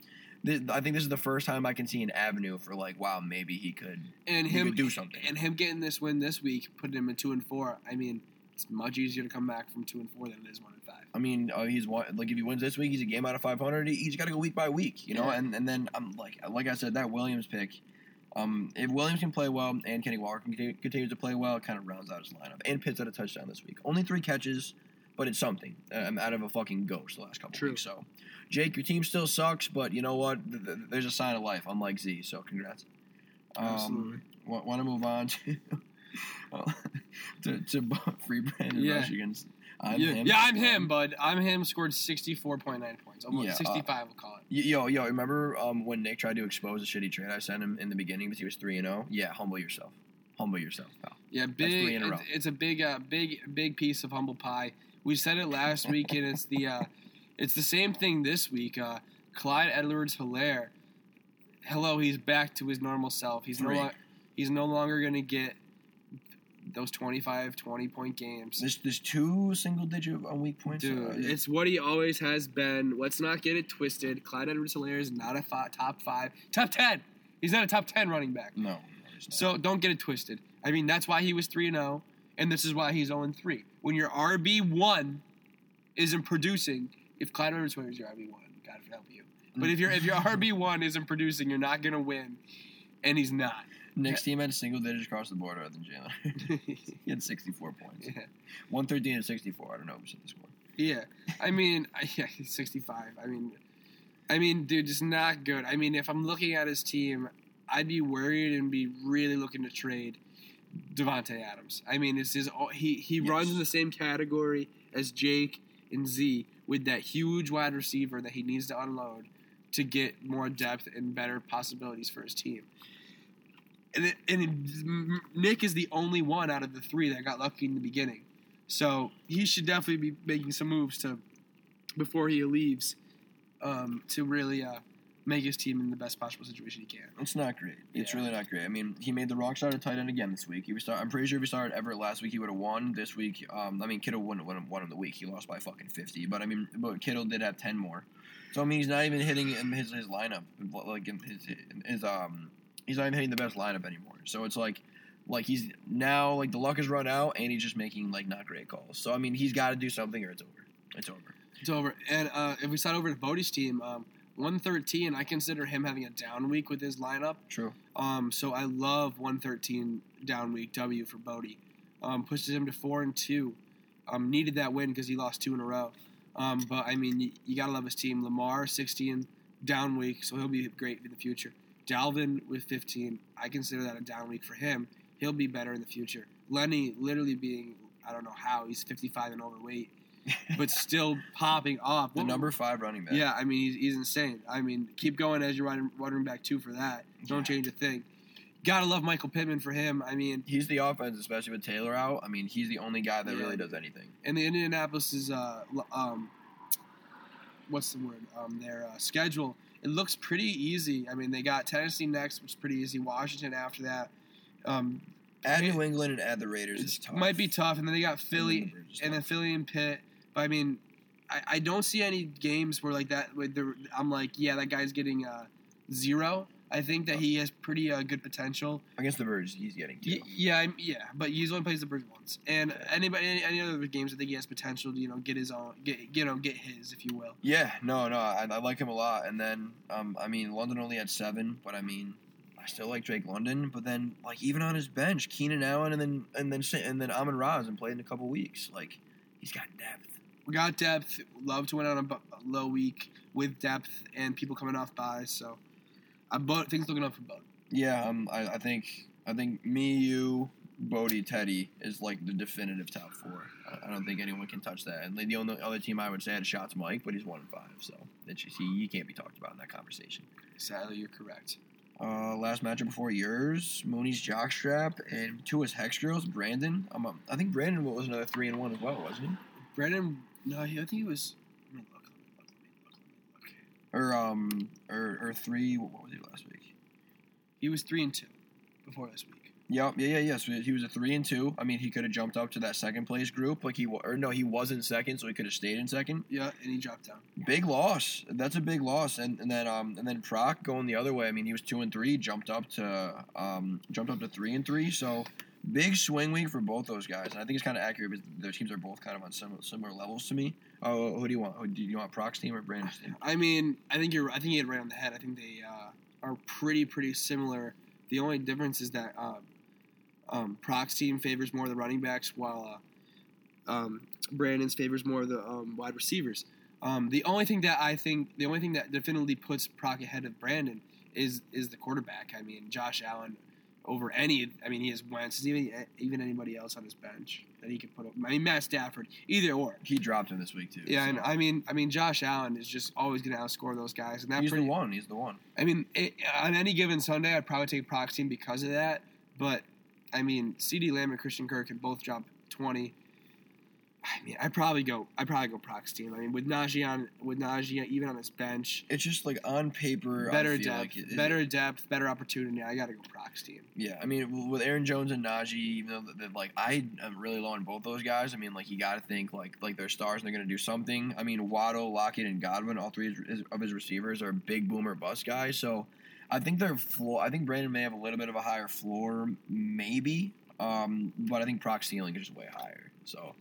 th- I think this is the first time I can see an avenue for like, wow, maybe he could. And He him could do something. And him getting this win this week, putting him in two and four. I mean, it's much easier to come back from two and four than it is one and five. I mean, uh, he's one, like if he wins this week, he's a game out of 500. He, he's got to go week by week, you know. Yeah. And and then I'm like, like I said, that Williams pick. Um, if Williams can play well and Kenny Walker can continue, continues to play well, it kind of rounds out his lineup. And Pitts had a touchdown this week. Only three catches, but it's something. I'm out of a fucking ghost the last couple True. weeks. So, Jake, your team still sucks, but you know what? Th- th- there's a sign of life, unlike Z. So, congrats. Absolutely. Um, want to move on to *laughs* to, to *laughs* free Brandon Yeah. Michigan's. I'm yeah, him. yeah, I'm him, bud. I'm him. Scored sixty four point nine points. Almost Yeah, uh, sixty five. we'll call it. Yo, yo, remember um, when Nick tried to expose the shitty trade I sent him in the beginning because he was three and zero? Yeah, humble yourself. Humble yourself, pal. Yeah, big. a. It's, it's a big, uh, big, big piece of humble pie. We said it last week, and it's the, uh, it's the same thing this week. Uh, Clyde Edwards-Hilaire. Hello, he's back to his normal self. He's no, Freak. lo- he's no longer gonna get those 25, 20 point games. There's there's two single digit on weak points. Dude, Uh, it's what he always has been. Let's not get it twisted. Clyde Edwards-Hilaire is not a fi- top five, top ten. He's not a top ten running back. no. So don't get it twisted. I mean, that's why he was 3 0, and this is why he's 0 3. When your RB1 isn't producing, if Clyde Edwards is your RB1, God help you. But if, your if your RB1 isn't producing, you're not going to win, and he's not. Nick's team had a single digits across the board other than Jalen. *laughs* he had 64 points. yeah. 113 and 64. I don't know who's in the score. yeah. I mean, I- *laughs* yeah, 65. I mean, I mean, dude, just not good. I mean, if I'm looking at his team, I'd be worried and be really looking to trade Davante Adams. I mean, it's his he he Yes. runs in the same category as Jake and Z with that huge wide receiver that he needs to unload to get more depth and better possibilities for his team. And, it, and it- Nick is the only one out of the three that got lucky in the beginning, so he should definitely be making some moves to before he leaves um, to really uh, make his team in the best possible situation he can. It's not great. It's Yeah. really not great. I mean, he made the wrong start at tight end again this week. He was start, I'm pretty sure if he started Everett last week, he would have won. This week, um, I mean, Kittle wouldn't won, won him the week. He lost by fucking 50. But I mean, but Kittle did have 10 more. So I mean, he's not even hitting in his his lineup like his his um he's not even hitting the best lineup anymore. So it's like like he's now like the luck has run out and he's just making like not great calls. So I mean, he's got to do something or it's over. It's over. It's over. And uh, if we start over to Bodie's team, um, 113, I consider him having a down week with his lineup. True. Um, so I love 113 down week W for Bodie. Um, pushes him to four and two. Um, needed that win because he lost two in a row. Um, but I mean, you, you gotta love his team. Lamar 16 down week, so he'll be great in the future. Dalvin with 15, I consider that a down week for him. He'll be better in the future. Lenny literally being, I don't know how he's 55 and overweight, but still popping off. The What- number five running back. yeah, I mean he's, he's insane. I mean, keep going as you're running, running back two for that. Don't Yeah. change a thing. Gotta love Michael Pittman for him. I mean, He's the offense, especially with Taylor out. I mean, he's the only guy that Yeah. really does anything. and the Indianapolis is uh um what's the word um their uh, schedule. It looks pretty easy. I mean, they got Tennessee next, which is pretty easy. Washington after that. Um, At New England and at the Raiders is tough. might be tough, and then they got Philly, and then. Philly and Pitt. But I mean, I, I don't see any games where like that. Where the, I'm like, yeah, that guy's getting uh, zero. I think that he has pretty uh, good potential. against the Birds, he's getting two. Y- yeah, I'm, yeah, but he's only plays the Birds once. And anybody, any, any other games, I think he has potential to you know get his own, get you know get his, if you will. Yeah, no, no, I, I like him a lot. And then, um, I mean, London only had seven, but I mean, I still like Drake London. But then, like, even on his bench, Keenan Allen, and then and then and then Amon Ra hasn't played in a couple weeks. Like, he's got depth. We got depth. Love to win on a, low week with depth and people coming off buys. So, I but things looking up for Bud. Yeah, um, I, I think I think me, you, Bodie, Teddy is like the definitive top four. I, I don't think anyone can touch that. And the only other team I would say had shots Mike, but he's one and five, so it's just, he, he can't be talked about in that conversation. Sadly, you're correct. Uh, last matchup before yours, Mooney's jockstrap and Tua's hex girls, Brandon. Um, I think Brandon was another three and one as well, wasn't he? Brandon, no, I think he was. Let me look. Let me look. Let me look. Let me look. Or um, or, or three. What was he last week? He was three and two before this week. Yep, yeah, yeah, yeah. So he was a three and two. I mean, he could have jumped up to that second place group, like he wa- or no, he wasn't second, so he could have stayed in second. Yeah, and he dropped down. Big loss. That's a big loss. And and then um and then Proc going the other way. I mean, he was two and three, jumped up to um jumped up to three and three. So big swing week for both those guys. And I think it's kind of accurate because their teams are both kind of on similar similar levels to me. Oh, who do you want? Who, do you want Proc's team or Brandon's team? I mean, I think you're. I think you hit it right on the head. I think they uh, are pretty, pretty similar. The only difference is that um, um, Proc's team favors more the running backs, while uh, um, Brandon's favors more the um, wide receivers. Um, the only thing that I think, the only thing that definitely puts Proc ahead of Brandon is is the quarterback. I mean, Josh Allen over any. I mean, he has Wentz, even even anybody else on his bench that he could put up. I mean, Matt Stafford, either or. He dropped him this week too. Yeah, so. and I mean, I mean, Josh Allen is just always going to outscore those guys, and that he's pretty. the one. He's the one. I mean, it, on any given Sunday, I'd probably take team because of that. But I mean, CeeDee Lamb and Christian Kirk can both drop twenty. I mean, I'd probably go. I'd probably go Proc's team. I mean, with Najee on, with Najee even on his bench, It's just like on paper, better I depth, like it- it- better depth, better opportunity. I got to go Proc's team. Yeah, I mean, with Aaron Jones and Najee, even though that like I am really low on both those guys. I mean, like you got to think like like they're stars and they're going to do something. I mean, Waddle, Lockett, and Godwin, all three of his- receivers are big boomer bust guys. So I think their floor. I think Brandon may have a little bit of a higher floor, maybe. Um, but I think Proc ceiling is just way higher. So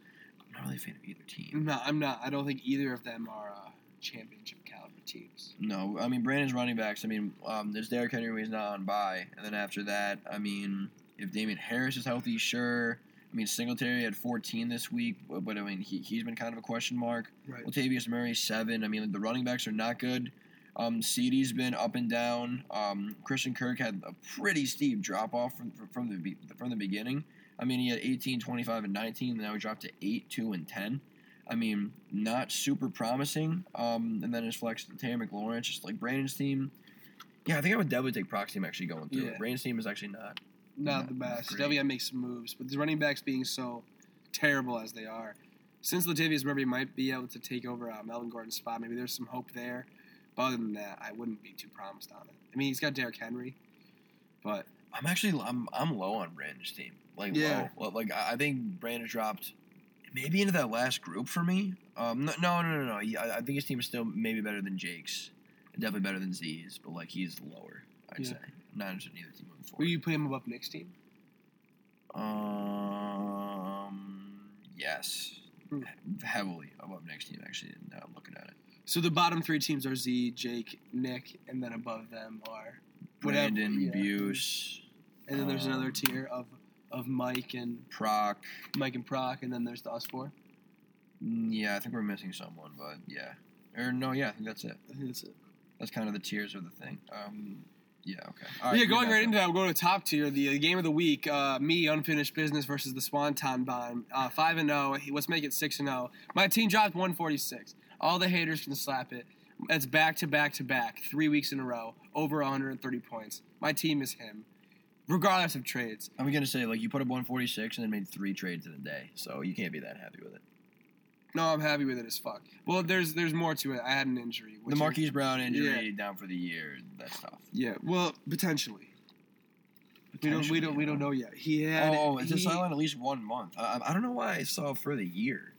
not really a fan of either team. I'm. I'm not. I don't think either of them are uh, championship caliber teams. No, I mean Brandon's running backs. I mean, um, there's Derrick Henry when he's not on bye, and then after that, I mean, if Damien Harris is healthy, sure. I mean, Singletary had 14 this week, but, but I mean, he he's been kind of a question mark. Right. Latavius Murray seven. I mean, the running backs are not good. Um, CeeDee's been up and down. Um, Christian Kirk had a pretty steep drop off from, from the from the beginning. I mean, he had 18, 25, and 19. And now he dropped to 8, 2, and 10. I mean, not super promising. Um, and then his flex, to Terry McLaurin, just like Brandon's team. Yeah, I think I would definitely take Prox team actually going through. Yeah. Brandon's team is actually not. Not Not the best. great. Definitely got to make some moves. But the running backs being so terrible as they are, since Latavius Murray might be able to take over uh, Melvin Gordon's spot, maybe there's some hope there. But other than that, I wouldn't be too promised on it. I mean, he's got Derrick Henry, but I'm actually I'm I'm low on Brandon's team. Like Yeah. low. Well, Like I think Brandon dropped maybe into that last group for me. Um, no, no, no, no. no. I, I think his team is still maybe better than Jake's, definitely better than Z's, but like he's lower. I'd Yeah. say. I'm not interested in either team moving will you put him above Nick's team? Um, yes, Hmm. heavily above next team. Actually, now I'm looking at it. So the bottom three teams are Z, Jake, Nick, and then above them are Brandon, yeah. Buse, And then there's another Um, tier of of Mike and Proc. Mike and Proc, and then there's the us four. Mm, Yeah, I think we're missing someone, but yeah. Or no, yeah, I think that's it. I think that's it. That's kind of the tiers of the thing. Um, yeah, okay. yeah, going right into that, we'll go to the top tier. The, uh, game of the week, uh, me, unfinished business versus the Swanton Bomb. Uh, 5 and 0. Let's make it 6 and 0. My team dropped 146. All the haters can slap it. It's back to back to back, three weeks in a row, over 130 points. My team is him, regardless of trades. I'm gonna say like you put up 146 and then made three trades in a day, so you can't be that happy with it. No, I'm happy with it as fuck. Well, there's there's more to it. I had an injury. which the is- Marquise Brown injury down for the year, that's tough. Yeah, well, potentially. We don't, we don't, we don't know. yet. He had. Oh, it's a he- silent at least one month. I, I don't know why I saw for the year.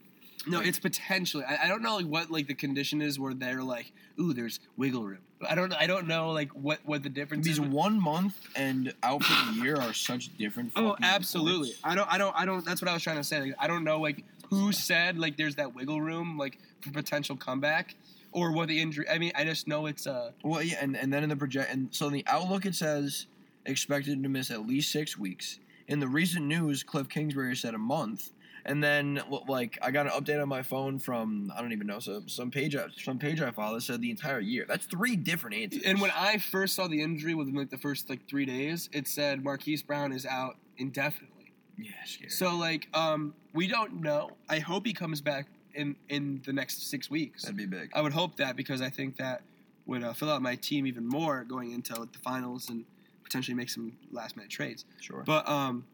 No, it's potentially. I, I don't know like what like the condition is where they're like, ooh, there's wiggle room. I don't. I don't know like what what the difference These is. one month and out for the year are such different. Oh, absolutely. reports. I don't. I don't. I don't. That's what I was trying to say. Like, I don't know like who said like there's that wiggle room like for potential comeback or what the injury. I mean, I just know it's uh. Well, yeah, and, and then in the project, and so in the outlook it says expected to miss at least six weeks. In the recent news, Cliff Kingsbury said a month, and then like I got an update on my phone from I don't even know so some page some page I follow that said the entire year. That's three different answers. And when I first saw the injury within like the first like three days, it said Marquise Brown is out indefinitely. yeah, scary. So like, um, we don't know. I hope he comes back in in the next six weeks. that'd be big. I would hope that because I think that would uh, fill out my team even more going into like, the finals and potentially make some last minute trades. Sure. But um,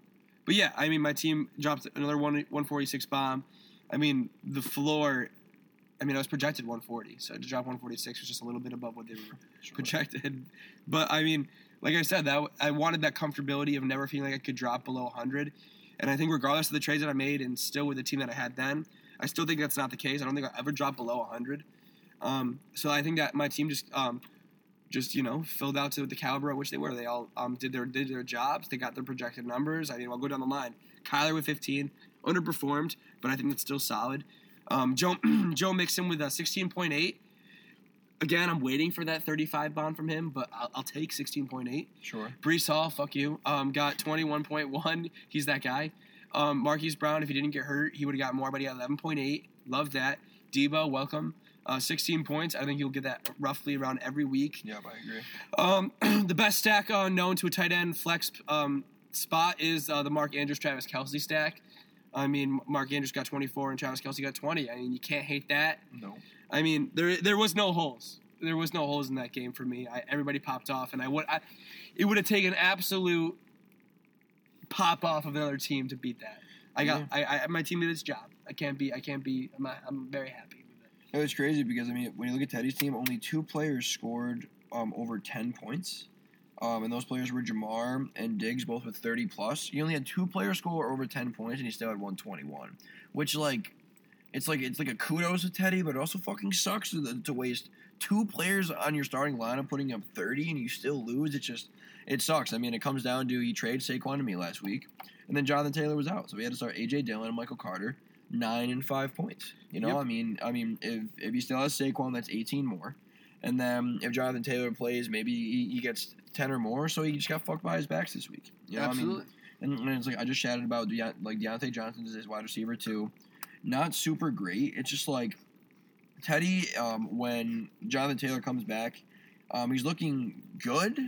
but yeah, I mean, my team dropped another one 146 bomb. I mean, the floor. I mean, I was projected 140, so to drop 146 was just a little bit above what they were Sure. projected. But I mean, like I said, that I wanted that comfortability of never feeling like I could drop below 100. And I think regardless of the trades that I made, and still with the team that I had then, I still think that's not the case. I don't think I'll ever drop below 100. Um, so I think that my team just um, just you know filled out to the caliber at which they were. They all um, did their did their jobs. They got their projected numbers. I mean, I'll go down the line. Kyler with 15, underperformed, but I think it's still solid. Um, Joe *clears throat* Joe Mixon with a 16.8. Again, I'm waiting for that 35 bond from him, but I'll, I'll take 16.8. Sure. Breece Hall, fuck you. Um, got 21.1. He's that guy. Um, Marquise Brown, if he didn't get hurt, he would have got more, but he got 11.8. Love that. Deebo, welcome. Uh, 16 points. I think you'll get that roughly around every week. Yeah, I agree. Um, *clears throat* the best stack uh, known to a tight end flex um, spot is uh, the Mark Andrews Travis Kelce stack. I mean, Mark Andrews got 24 and Travis Kelce got 20. I mean, you can't hate that. No. I mean, there there was no holes. There was no holes in that game for me. I, everybody popped off, and I would. I, it would have taken absolute pop off of another team to beat that. I got. I, I my team did its job. I can't be. I can't be. I'm. I'm very happy it. Was crazy because I mean, when you look at Teddy's team, only two players scored um, over ten points, um, and those players were Ja'Marr and Diggs, both with thirty plus. You only had two players score over ten points, and he still had one twenty one, which like, it's like it's like a kudos to Teddy, but it also fucking sucks to, to waste two players on your starting lineup putting up thirty and you still lose. It just it sucks. I mean, it comes down to he traded Saquon to me last week, and then Jonathan Taylor was out, so we had to start AJ Dillon and Michael Carter nine and five points. You know, Yep. I mean, I mean, if if he still has Saquon, that's eighteen more, and then if Jonathan Taylor plays, maybe he, he gets ten or more. So he just got fucked by his backs this week. You know, Absolutely. I mean, and, and it's like I just chatted about Deont- like Diontae Johnson is his wide receiver too, not super great. It's just like Teddy um, when Jonathan Taylor comes back, um, he's looking good,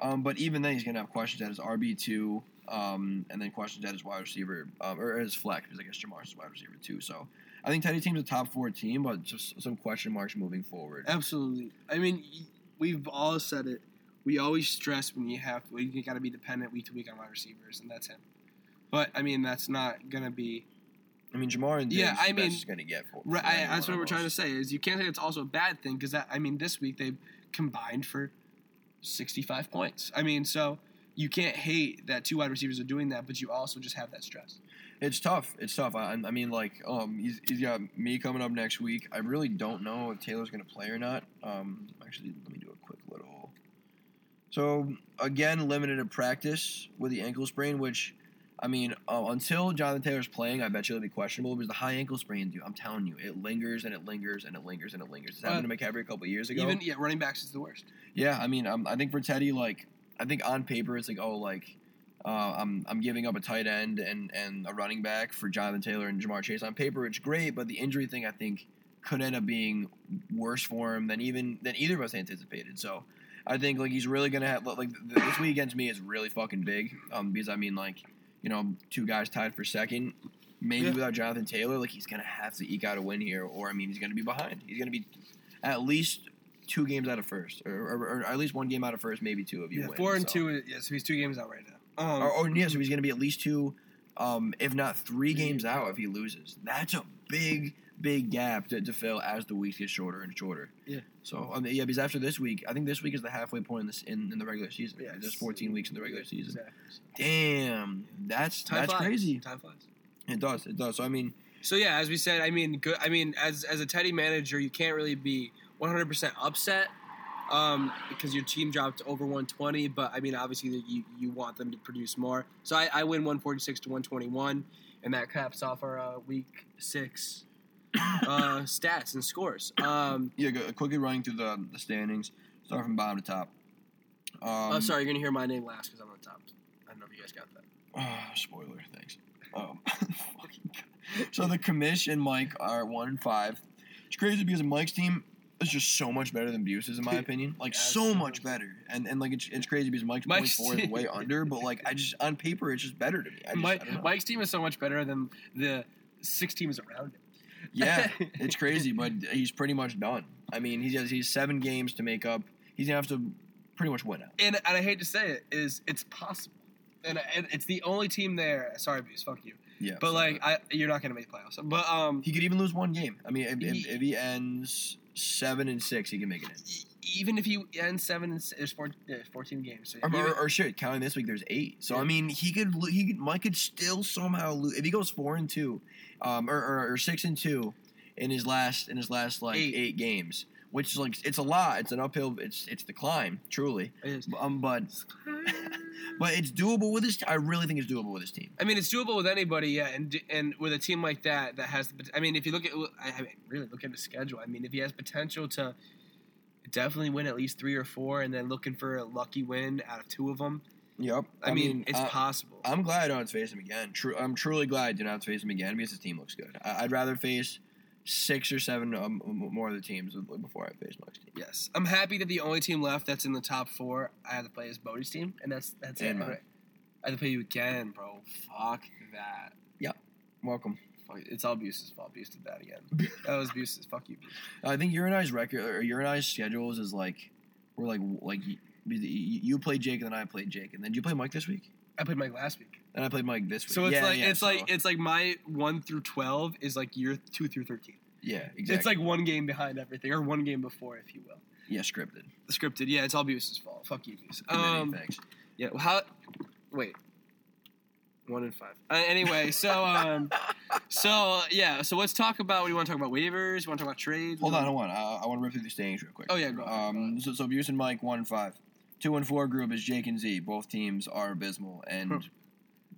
um, but even then he's gonna have questions at his RB two. Um, and then questions at his wide receiver um, or his flex because I guess Ja'Marr's his wide receiver too. So I think Teddy team's a top four team, but just some question marks moving forward. Absolutely. I mean, we've all said it. We always stress when you have to, you got to be dependent week to week on wide receivers, and that's him. But I mean, that's not gonna be I mean, Ja'Marr and Yeah, I mean, going to get for. Right, I, that's what we're trying to say is you can't say it's also a bad thing because that I mean this week they combined for 65 points. I mean, so you can't hate that two wide receivers are doing that, but you also just have that stress. It's tough. It's tough. I, I mean, like, um, he's, he's got me coming up next week. I really don't know if Taylor's going to play or not. Um, actually, let me do a quick little. So again, limited in practice with the ankle sprain, which, I mean, uh, until Jonathan Taylor's playing, I bet you it'll be questionable because the high ankle sprain, dude, I'm telling you, it lingers and it lingers and it lingers and it lingers. This happened to McCaffrey a couple years ago. Even yeah, running backs is the worst. Yeah, I mean, um, I think for Teddy, like, I think on paper it's like, oh, like, uh, I'm I'm giving up a tight end and and a running back for Jonathan Taylor and Ja'Marr Chase. On paper, it's great, but the injury thing I think could end up being worse for him than even than either of us anticipated. So. I think like he's really gonna have like th- this week against me is really fucking big um, because I mean like you know two guys tied for second maybe Yeah. without Jonathan Taylor like he's gonna have to eke out a win here or I mean he's gonna be behind he's gonna be at least two games out of first or, or, or at least one game out of first maybe two if you Yeah, win four and so. two. Yeah, so he's two games out right now. Um, Or, or yeah, so he's going to be at least two, um, if not three games out if he loses. That's a big, big gap to, to fill as the weeks get shorter and shorter. Yeah. So I mean, yeah, because after this week, I think this week is the halfway point in this in, in the regular season. Yeah, There's 14 weeks in the regular season. exactly. Damn, that's Time that's flies. crazy. Time flies. It does, it does. So I mean, So yeah, as we said, I mean, good. I mean, as as a Teddy manager, you can't really be 100% upset um, because your team dropped over 120. But I mean, obviously, you you want them to produce more. So I, I win 146 to 121, and that caps off our uh, week six uh, *laughs* stats and scores. Um, yeah, go, quickly running through the, the standings, start from bottom to top. Um, oh, sorry, you're gonna hear my name last because I'm on top. I don't know if you guys got that. Oh, spoiler, thanks. Um, *laughs* so the commish and Mike are one and five. It's crazy because Mike's team is just so much better than Buse's, in my opinion. Like so much better, and and like it's, it's crazy because Mike's point Mike's four is way under, but like I just on paper it's just better to me. I just. Mike, Mike's team is so much better than the six teams around it. Yeah, *laughs* it's crazy, but he's pretty much done. I mean, he has he's seven games to make up. He's gonna have to pretty much win out. and, and I hate to say it, is it's possible, and, and it's the only team there. Sorry, Buse, fuck you. Yeah, But like, I, you're not gonna make playoffs. But um, he could even lose one game. I mean, if, He- if, if he ends seven and six, he can make it in. even if he ends seven, and s- there's four, there's 14 games. So Or, even- or, or shit, counting this week, there's eight. So Yeah. I mean, he could he could Mike could still somehow lose if he goes four and two, um, or, or, or six and two in his last in his last like Eight. eight, games, which is like it's a lot. It's an uphill. It's it's the climb truly. it is. Um, but but it's doable with his. I really think it's doable with his team. I mean, it's doable with anybody, yeah, and and with a team like that that has. the I mean, if you look at, I mean, really look at the schedule. I mean, if he has potential to definitely win at least three or four, and then looking for a lucky win out of two of them, Yep. I, mean, it's I- possible. I'm glad I don't have to face him again. True, I'm truly glad I did not have to face him again because his team looks good. I, I'd rather face six or seven um, more of the teams before I face Mike's team. Yes, I'm happy that the only team left that's in the top four I have to play is Bodie's team, and that's that's And it. mine. I have to play you again, bro. Fuck that. Yep. Welcome. Fuck, it's all Buse's fault. Buse did that again. *laughs* that was Buse's. Fuck you, Buse. I think your and I's record or your and I's schedules is like we're like like you, you played Jake and then I played Jake and then did you play Mike this week? I played Mike last week. And I played Mike this week. So it's Yeah, like yeah, it's so- like it's like my one through twelve is like year two through thirteen. yeah, exactly. It's like one game behind everything, or one game before, if you will. yeah, scripted. Scripted, yeah. It's all Buse's fault. Fuck you, Buse. Good many Um, thanks. yeah. well, How? Wait. One in five. Uh, anyway, so um, *laughs* so yeah. So let's talk about. What do you want to talk about? Waivers? You want to talk about trades? Hold on, hold on. I, I want to rip through these standings real quick. Oh, yeah, go ahead, go Um, so, so Buse and Mike one and five, two and four group is Jake and Z. Both teams are abysmal and Huh.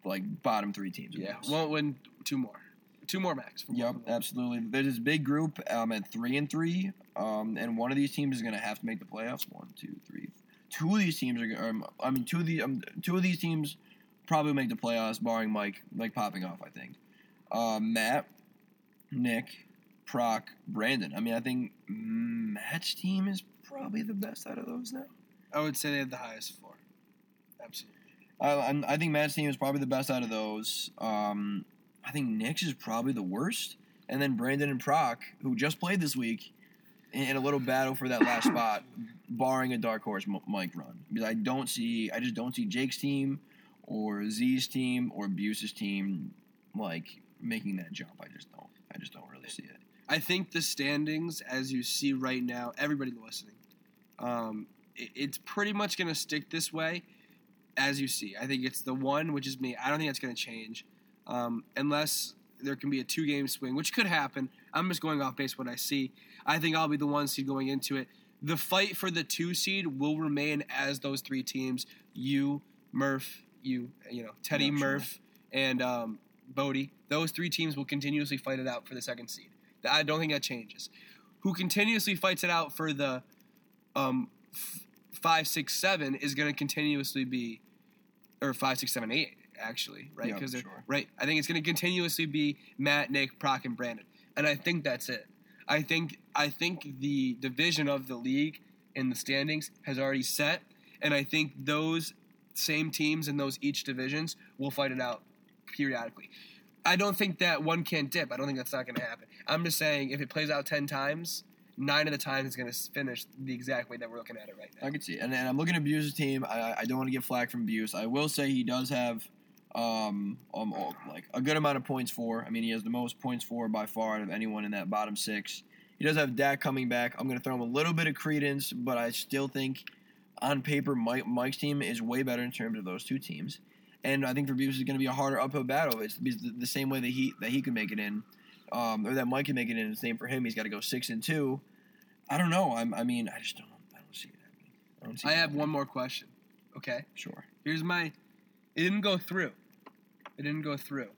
Like bottom three teams. Yeah, won't win two more. Two more max. Yep, absolutely. There's this big group um, at three and three, um, and one of these teams is going to have to make the playoffs. One, two, three. Two of these teams are. Um, I mean, two of the um, two of these teams probably make the playoffs, barring Mike like popping off. I think. Uh, Matt, Nick, Proc, Brandon. I mean, I think Matt's team is probably the best out of those now. I would say they have the highest floor. Absolutely. I, I'm- think Matt's team is probably the best out of those. Um, I think Nick's is probably the worst, and then Brandon and Proc, who just played this week, in, in a little battle for that last *coughs* spot, barring a dark horse Mike run, because I don't see, I just don't see Jake's team, or Z's team, or Buse's team, like making that jump. I just don't. I just don't really see it. I think the standings, as you see right now, everybody listening, um, it, it's pretty much going to stick this way, as you see. I think it's the one, which is me. I don't think that's going to change, um, unless there can be a two-game swing, which could happen. I'm just going off base what I see. I think I'll be the one seed going into it. The fight for the two seed will remain as those three teams: you, Murph, you, you know, Teddy, sure. Murph, and um, Bodie. Those three teams will continuously fight it out for the second seed. I don't think that changes. Who continuously fights it out for the um, f- five, six, seven is going to continuously be, or five, six, seven, eight, actually, right? Yeah, Because they're sure. right. I think it's going to continuously be Matt, Nick, Proc, and Brandon, and I think that's it. I think I think the division of the league in the standings has already set, and I think those same teams in those each divisions will fight it out periodically. I don't think that one can't dip. I don't think that's not going to happen. I'm just saying if it plays out ten times, nine of the times it's going to finish the exact way that we're looking at it right now. I can see, and then I'm looking at Buse's team. I, I don't want to get flack from Buse. I will say he does have um, um like a good amount of points for. I mean, he has the most points for by far out of anyone in that bottom six. He does have Dak coming back. I'm going to throw him a little bit of credence, but I still think on paper Mike, Mike's team is way better in terms of those two teams. And I think for Buse is going to be a harder uphill battle. It's the, the same way that he that he could make it in, um, or that Mike can make it in. The same for him. He's got to go six and two. I don't know. I'm, I mean, I just don't. I don't see it happening. I don't see. I have happening. one more question. Okay, Sure. here's my. It didn't go through. It didn't go through,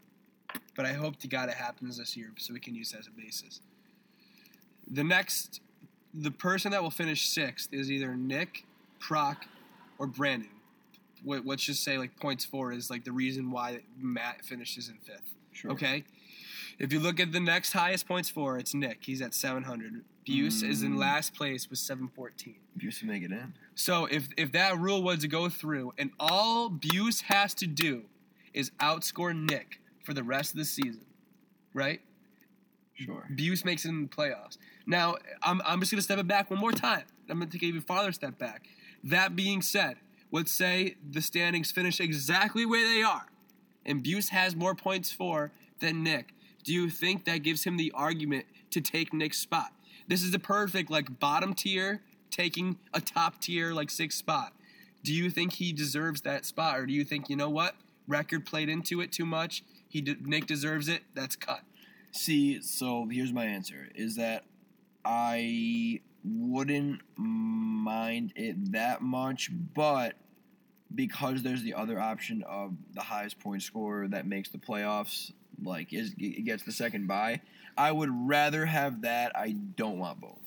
but I hope to God it happens this year so we can use that as a basis. The next, the person that will finish sixth is either Nick, Proc, or Brandon. What, let's just say like points four is like the reason why Matt finishes in fifth. Sure. Okay. If you look at the next highest points for, it's Nick. He's at 700. Buse is in Mm. last place with 714. Buse to make it in. So if if that rule was to go through, and all Buse has to do is outscore Nick for the rest of the season, right? Sure. Buse makes it in the playoffs. Now, I'm, I'm just going to step it back one more time. I'm going to take an even farther step back. That being said, let's say the standings finish exactly where they are, and Buse has more points for than Nick. Do you think that gives him the argument to take Nick's spot? This is the perfect, like, bottom tier taking a top tier, like, sixth spot. Do you think he deserves that spot, or do you think, you know what? Record played into it too much. He de- Nick deserves it. That's cut. See, so here's my answer: is that I wouldn't mind it that much, but because there's the other option of the highest point scorer that makes the playoffs, like is it gets the second buy. I would rather have that. I don't want both.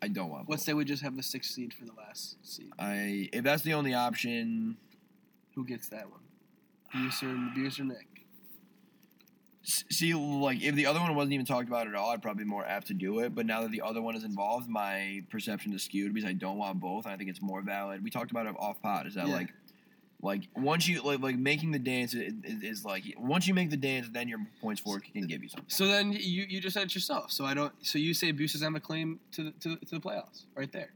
I don't want both. Let's say we just have the sixth seed for the last seed. I if that's the only option, Who gets that one? Buse or, Nick? See, like if the other one wasn't even talked about at all, I'd probably be more apt to do it. But now that the other one is involved, my perception is skewed because I don't want both. And I think it's more valid. We talked about it off pod. Is that Yeah. like, like once you like like making the dance is, is, like once you make the dance, then your points for it can give you something. So then you, you just said it yourself. So I don't. So you say Buse doesn't have a claim to the, to, to the playoffs, right there.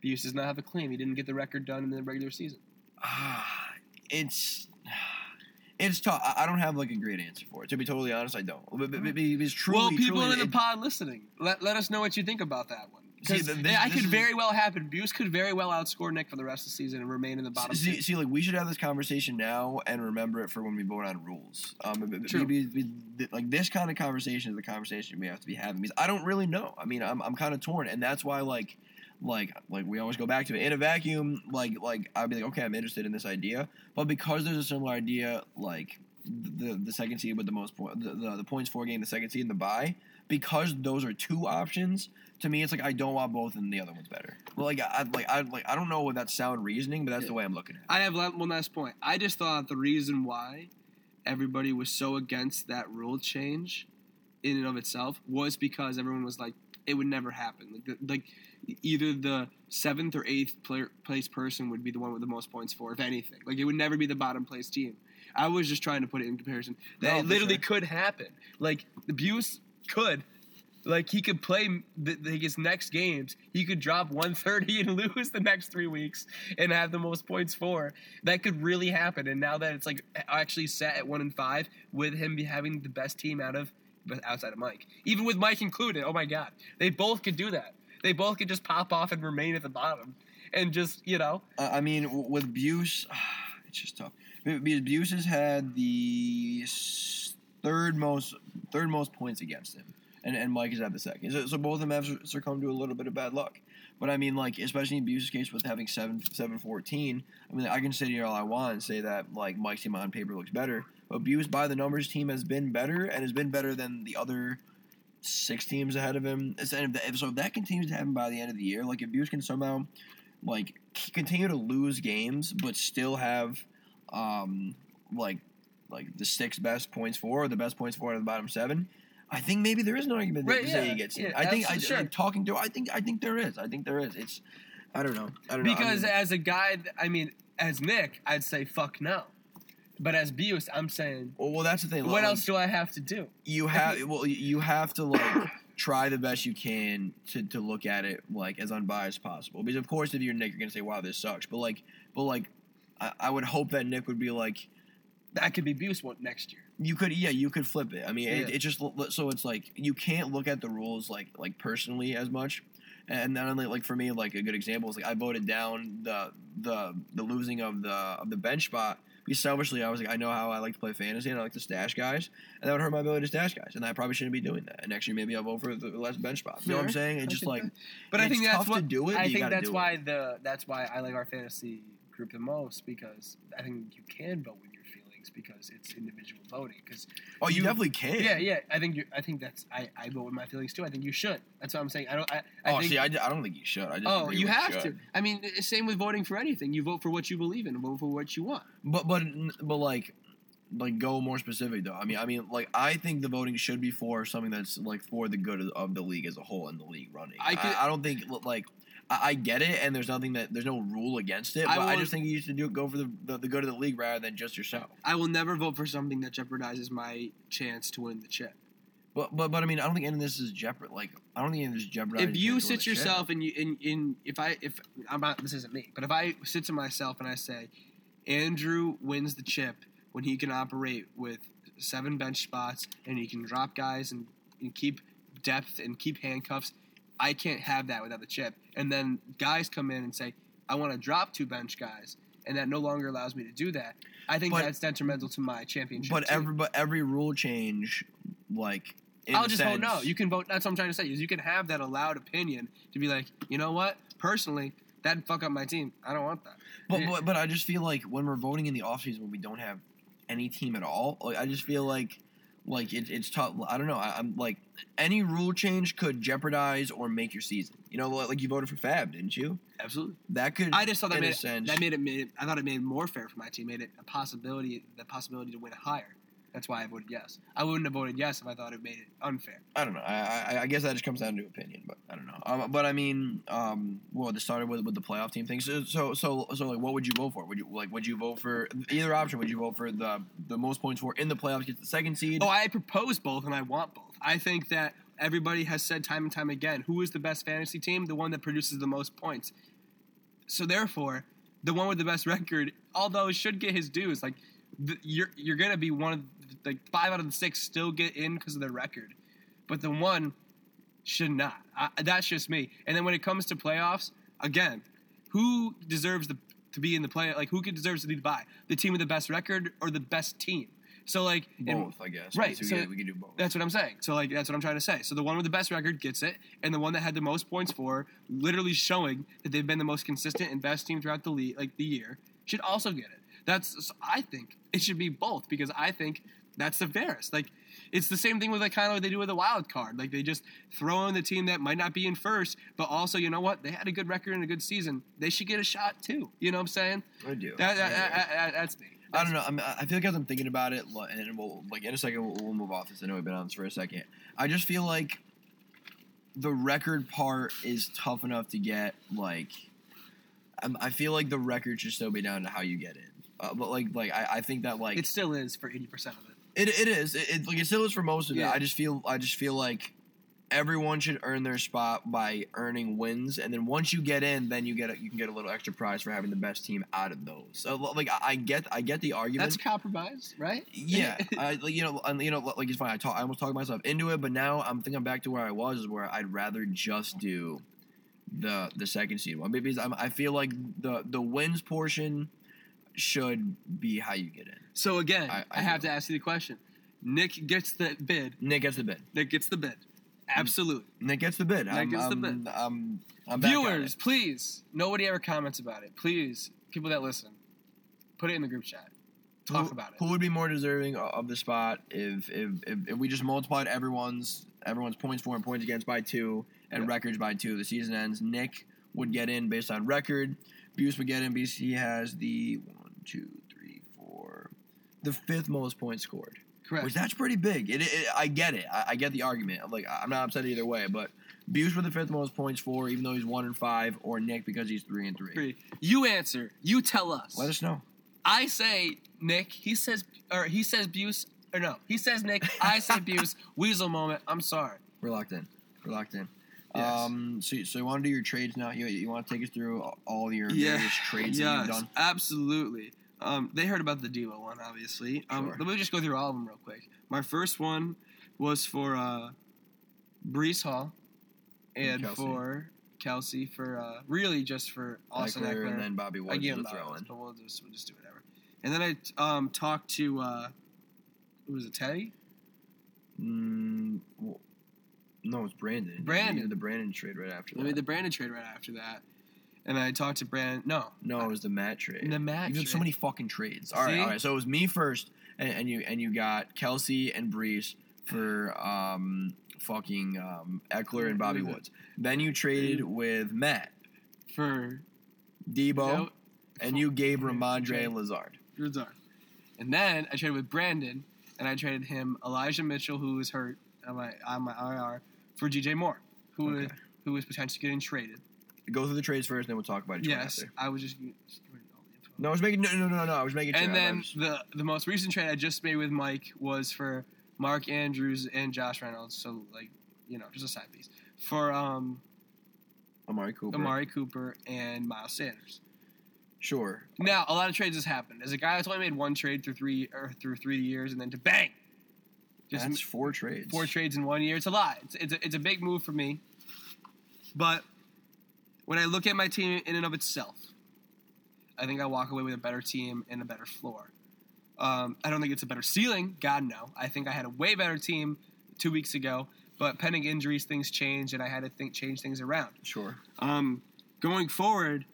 Buse does not have a claim. He didn't get the record done in the regular season. Ah, it's. It's tough. I don't have like a great answer for it. To be totally honest, I don't. But- but- but It's truly, well, people truly, in the pod listening, let, let us know what you think about that one. See, Because th- this- I could very well happen. Buse could very well outscore Nick for the rest of the season and remain in the bottom. See, see, like we should have this conversation now and remember it for when we vote on rules. Um, True. like this kind of conversation is the conversation we have to be having because I don't really know. I mean, I'm, I'm kind of torn, and that's why like, like, like we always go back to it in a vacuum. Like, like I'd be like, okay, I'm interested in this idea, but because there's a similar idea, like the the second seed with the most point, the, the, the points for game, the second seed, and the buy Because those are two options, to me, it's like I don't want both, and the other one's better. Well, like I like I like I don't know what that's sound reasoning, but that's Yeah. the way I'm looking at it. I have one last point. I just thought the reason why everybody was so against that rule change, in and of itself, was because everyone was like, it would never happen. Like, the, like either the seventh or eighth player, place person would be the one with the most points for, if anything. Like it would never be the bottom place team. I was just trying to put it in comparison. That No, it literally sure. could happen. Like the Buse could Like he could play the, the, his next games. He could drop 130 and *laughs* lose the next three weeks and have the most points for. That could really happen. And now that it's like actually set at one and five, with him having the best team out of outside of Mike, even with Mike included. Oh my God, they both could do that. They both could just pop off and remain at the bottom, and just you know. I mean, with Buse, *sighs* it's just tough. Buse has had the third most third most points against him, and, and Mike is at the second. So, so both of them have succumbed to a little bit of bad luck. But I mean, like especially in Buse's case with having seven seven fourteen. I mean, I can sit here all I want and say that like Mike's team on paper looks better, but Buse by the numbers team has been better and has been better than the other six teams ahead of him. So if that continues to happen by the end of the year, like if Buse can somehow like continue to lose games but still have um like like the six best points for or the best points for out of the bottom seven. I think maybe there is an argument that right, yeah, he gets yeah, I think I, sure. like, talking to I think I think there is. I think there is. It's I don't know. I don't because know. Because as a guy, I mean, as Nick, I'd say fuck no. But as Buse, I'm saying. Well, well that's the thing. What like, else do I have to do? You have well, you have to like try the best you can to, to look at it like as unbiased possible. Because of course, if you're Nick, you're gonna say, "Wow, this sucks." But like, but like, I, I would hope that Nick would be like, that could be Buse next year. You could, yeah, you could flip it. I mean, yeah. it, it, just so it's like you can't look at the rules like like personally as much. And not only like for me, like a good example is like I voted down the the the losing of the of the bench spot because selfishly I was like I know how I like to play fantasy and I like to stash guys, and that would hurt my ability to stash guys, and I probably shouldn't be doing that. And next year maybe I'll vote for the less bench spot. You know what I'm saying? It's just like, but I think that's what to do it. I think that's why it. the that's why I like our fantasy group the most because I think you can vote with your because it's individual voting. Because oh, you, you, definitely can. Yeah, yeah. I think you. I think that's. I, I vote with my feelings too. I think you should. That's what I'm saying. I don't. I, I oh, think, see, I, I don't think you should. I just oh, you have should. to. I mean, eh, same with voting for anything. You vote for what you believe in. And vote for what you want. But but but like like go more specific though. I mean, I mean, like I think the voting should be for something that's like for the good of the league as a whole and the league running. I, could, I, I don't think like I, I, get it, and there's nothing that there's no rule against it. But I, will, I just think you should do go for the, the, the good of the league rather than just yourself. I will never vote for something that jeopardizes my chance to win the chip. But but but I mean I don't think any of this is jeopard like I don't think any of this is jeopardizing. If you sit yourself and you in in if I if I'm not this isn't me, but if I sit to myself and I say Andrew wins the chip when he can operate with seven bench spots and he can drop guys and, and keep depth and keep handcuffs I can't have that without the chip. And then guys come in and say, I want to drop two bench guys, and that no longer allows me to do that. I think but, that's detrimental to my championship. But every but every rule change, like I'll just sense, vote no. You can vote. That's what I'm trying to say. Is you can have that allowed opinion to be like, you know what? Personally, that'd fuck up my team. I don't want that. But but, but I just feel like when we're voting in the offseason when we don't have any team at all, like I just feel like like it, it's tough. I don't know. I, am like any rule change could jeopardize or make your season. You know, like you voted for FAAB, didn't you? Absolutely. That could. I just thought that made it, that made it made. I thought it made it more fair for my team. Made it a possibility, the possibility to win higher. That's why I voted yes. I wouldn't have voted yes if I thought it made it unfair. I don't know. I, I, I guess that just comes down to opinion, but I don't know. Um, but I mean, um, well, this started with with the playoff team thing. So, so, so, so, like, what would you vote for? Would you like, would you vote for either option? Would you vote for the the most points for in the playoffs gets the second seed? Oh, I propose both, and I want both. I think that everybody has said time and time again, who is the best fantasy team? The one that produces the most points. So therefore, the one with the best record, although should get his dues, like the, you're you're gonna be one of like five out of the six still get in because of their record, but the one should not. I, that's just me. And then when it comes to playoffs, again, who deserves the to be in the play? Like who deserves to lead by the team with the best record or the best team? So like both, and, I guess. Right. So, so yeah, we can do both. That's what I'm saying. So like that's what I'm trying to say. So the one with the best record gets it, and the one that had the most points for, literally showing that they've been the most consistent and best team throughout the league, like the year, should also get it. That's I think it should be both because I think that's the fairest. Like it's the same thing with like kind of what they do with a wild card. Like they just throw in the team that might not be in first, but also you know what they had a good record and a good season. They should get a shot too. You know what I'm saying? I do. That, that, that, that's me. That's I don't know. I, mean, I feel like as I'm thinking about it, and we'll, like in a second we'll, we'll move off this. I know we've been on this for a second. I just feel like the record part is tough enough to get. Like, I'm, I feel like the record should still be down to how you get in. Uh, but like, like I, I think that like it still is for eighty percent of it. It, it is. It, it, like it still is for most of yeah. it. I just feel I just feel like everyone should earn their spot by earning wins, and then once you get in, then you get a, you can get a little extra prize for having the best team out of those. So like I, I get I get the argument. That's compromise, right? yeah, *laughs* I, like, you know, you know, like it's fine. I talk, I almost talked myself into it, but now I'm thinking back to where I was, is where I'd rather just do the the second seed one because I'm, I feel like the the wins portion should be how you get in. So again, I- I, I have to ask you the question. Nick gets the bid. Nick gets the bid. Nick gets the bid. Absolutely. Nick gets the bid. Nick I'm, gets the I'm, bid. I'm, I'm Viewers, please. Nobody ever comments about it. Please, people that listen, put it in the group chat. Talk who, about it. Who would be more deserving of the spot if if, if, if we just multiplied everyone's everyone's points for and points against by two and Yeah. records by two? The season ends. Nick would get in based on record. Buse would get in because he has the one, two, the fifth most points scored. Correct. Which that's pretty big. It, it, I get it. I, I get the argument. Like I'm not upset either way. But Buse with the fifth most points for, even though he's one and five, or Nick because he's three and three. Three. You answer. You tell us. Let us know. I say Nick. He says, or he says Buse. Or no, he says Nick. I say *laughs* Buse. Weasel moment. I'm sorry. We're locked in. We're locked in. Yes. Um. So, so you want to do your trades now? You, you want to take us through all your various trades that you've done? absolutely. Um, they heard about the Deebo one, obviously. Um, Sure. Let me just go through all of them real quick. My first one was for uh, Breece Hall, and Kelce. for Kelce for uh, really just for Austin Ekeler Ekeler. and then Bobby Woods gave to throw in. but we'll just we'll just do whatever. And then I um, talked to uh, who was it? Teddy. Mm, well, no, it's Brandon. Brandon. Did the Brandon trade right after that. made the Brandon trade right after that, and I talked to Brandon. No, no, it was the Matt trade. the Matt You did so many fucking trades. All right, See? all right. So it was me first, and, and you and you got Kelce and Breece for um fucking um Ekeler and Bobby Mhm. Woods. Then you traded with Matt for Deebo, Yep. and you gave Okay. Rhamondre Lazard. Lazard. And then I traded with Brandon, and I traded him Elijah Mitchell, who was hurt on my on my IR, for DJ Moore, who Okay. was, who was potentially getting traded. Go through the trades first, and then we'll talk about each one Yes, after. I was just. just giving you all the info. No, I was making no, no, no, no. I was making. And then was- the the most recent trade I just made with Mike was for Mark Andrews and Josh Reynolds. So like, you know, just a side piece for um Amari Cooper. Amari Cooper and Miles Sanders. Sure. Now a lot of trades has happened. As a guy that's only made one trade through three or through three years, and then to bang, just That's four trades. four trades in one year. It's a lot. It's, it's, a, it's a big move for me. But when I look at my team in and of itself, I think I walk away with a better team and a better floor. Um, I don't think it's a better ceiling. God, no. I think I had a way better team two weeks ago. But pending injuries, things change, and I had to think change things around. Sure. Um, going forward,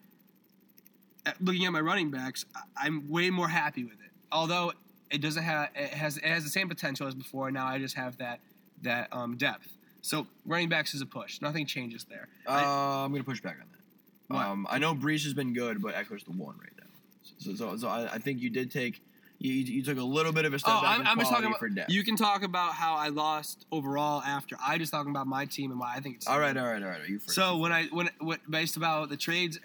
looking at my running backs, I'm way more happy with it. Although it doesn't have it has it has the same potential as before. Now I just have that that um, depth. So running backs is a push. Nothing changes there. Uh, I'm gonna push back on that. Um, I know Breece has been good, but Ekeler's the one right now. So, so, so I, I think you did take you, you took a little bit of a step Oh, back I'm, in I'm just talking for depth. You can talk about how I lost overall after. I just talking about my team and why I think it's all right, all right, all right. Are You first. So when I when what based about the trades,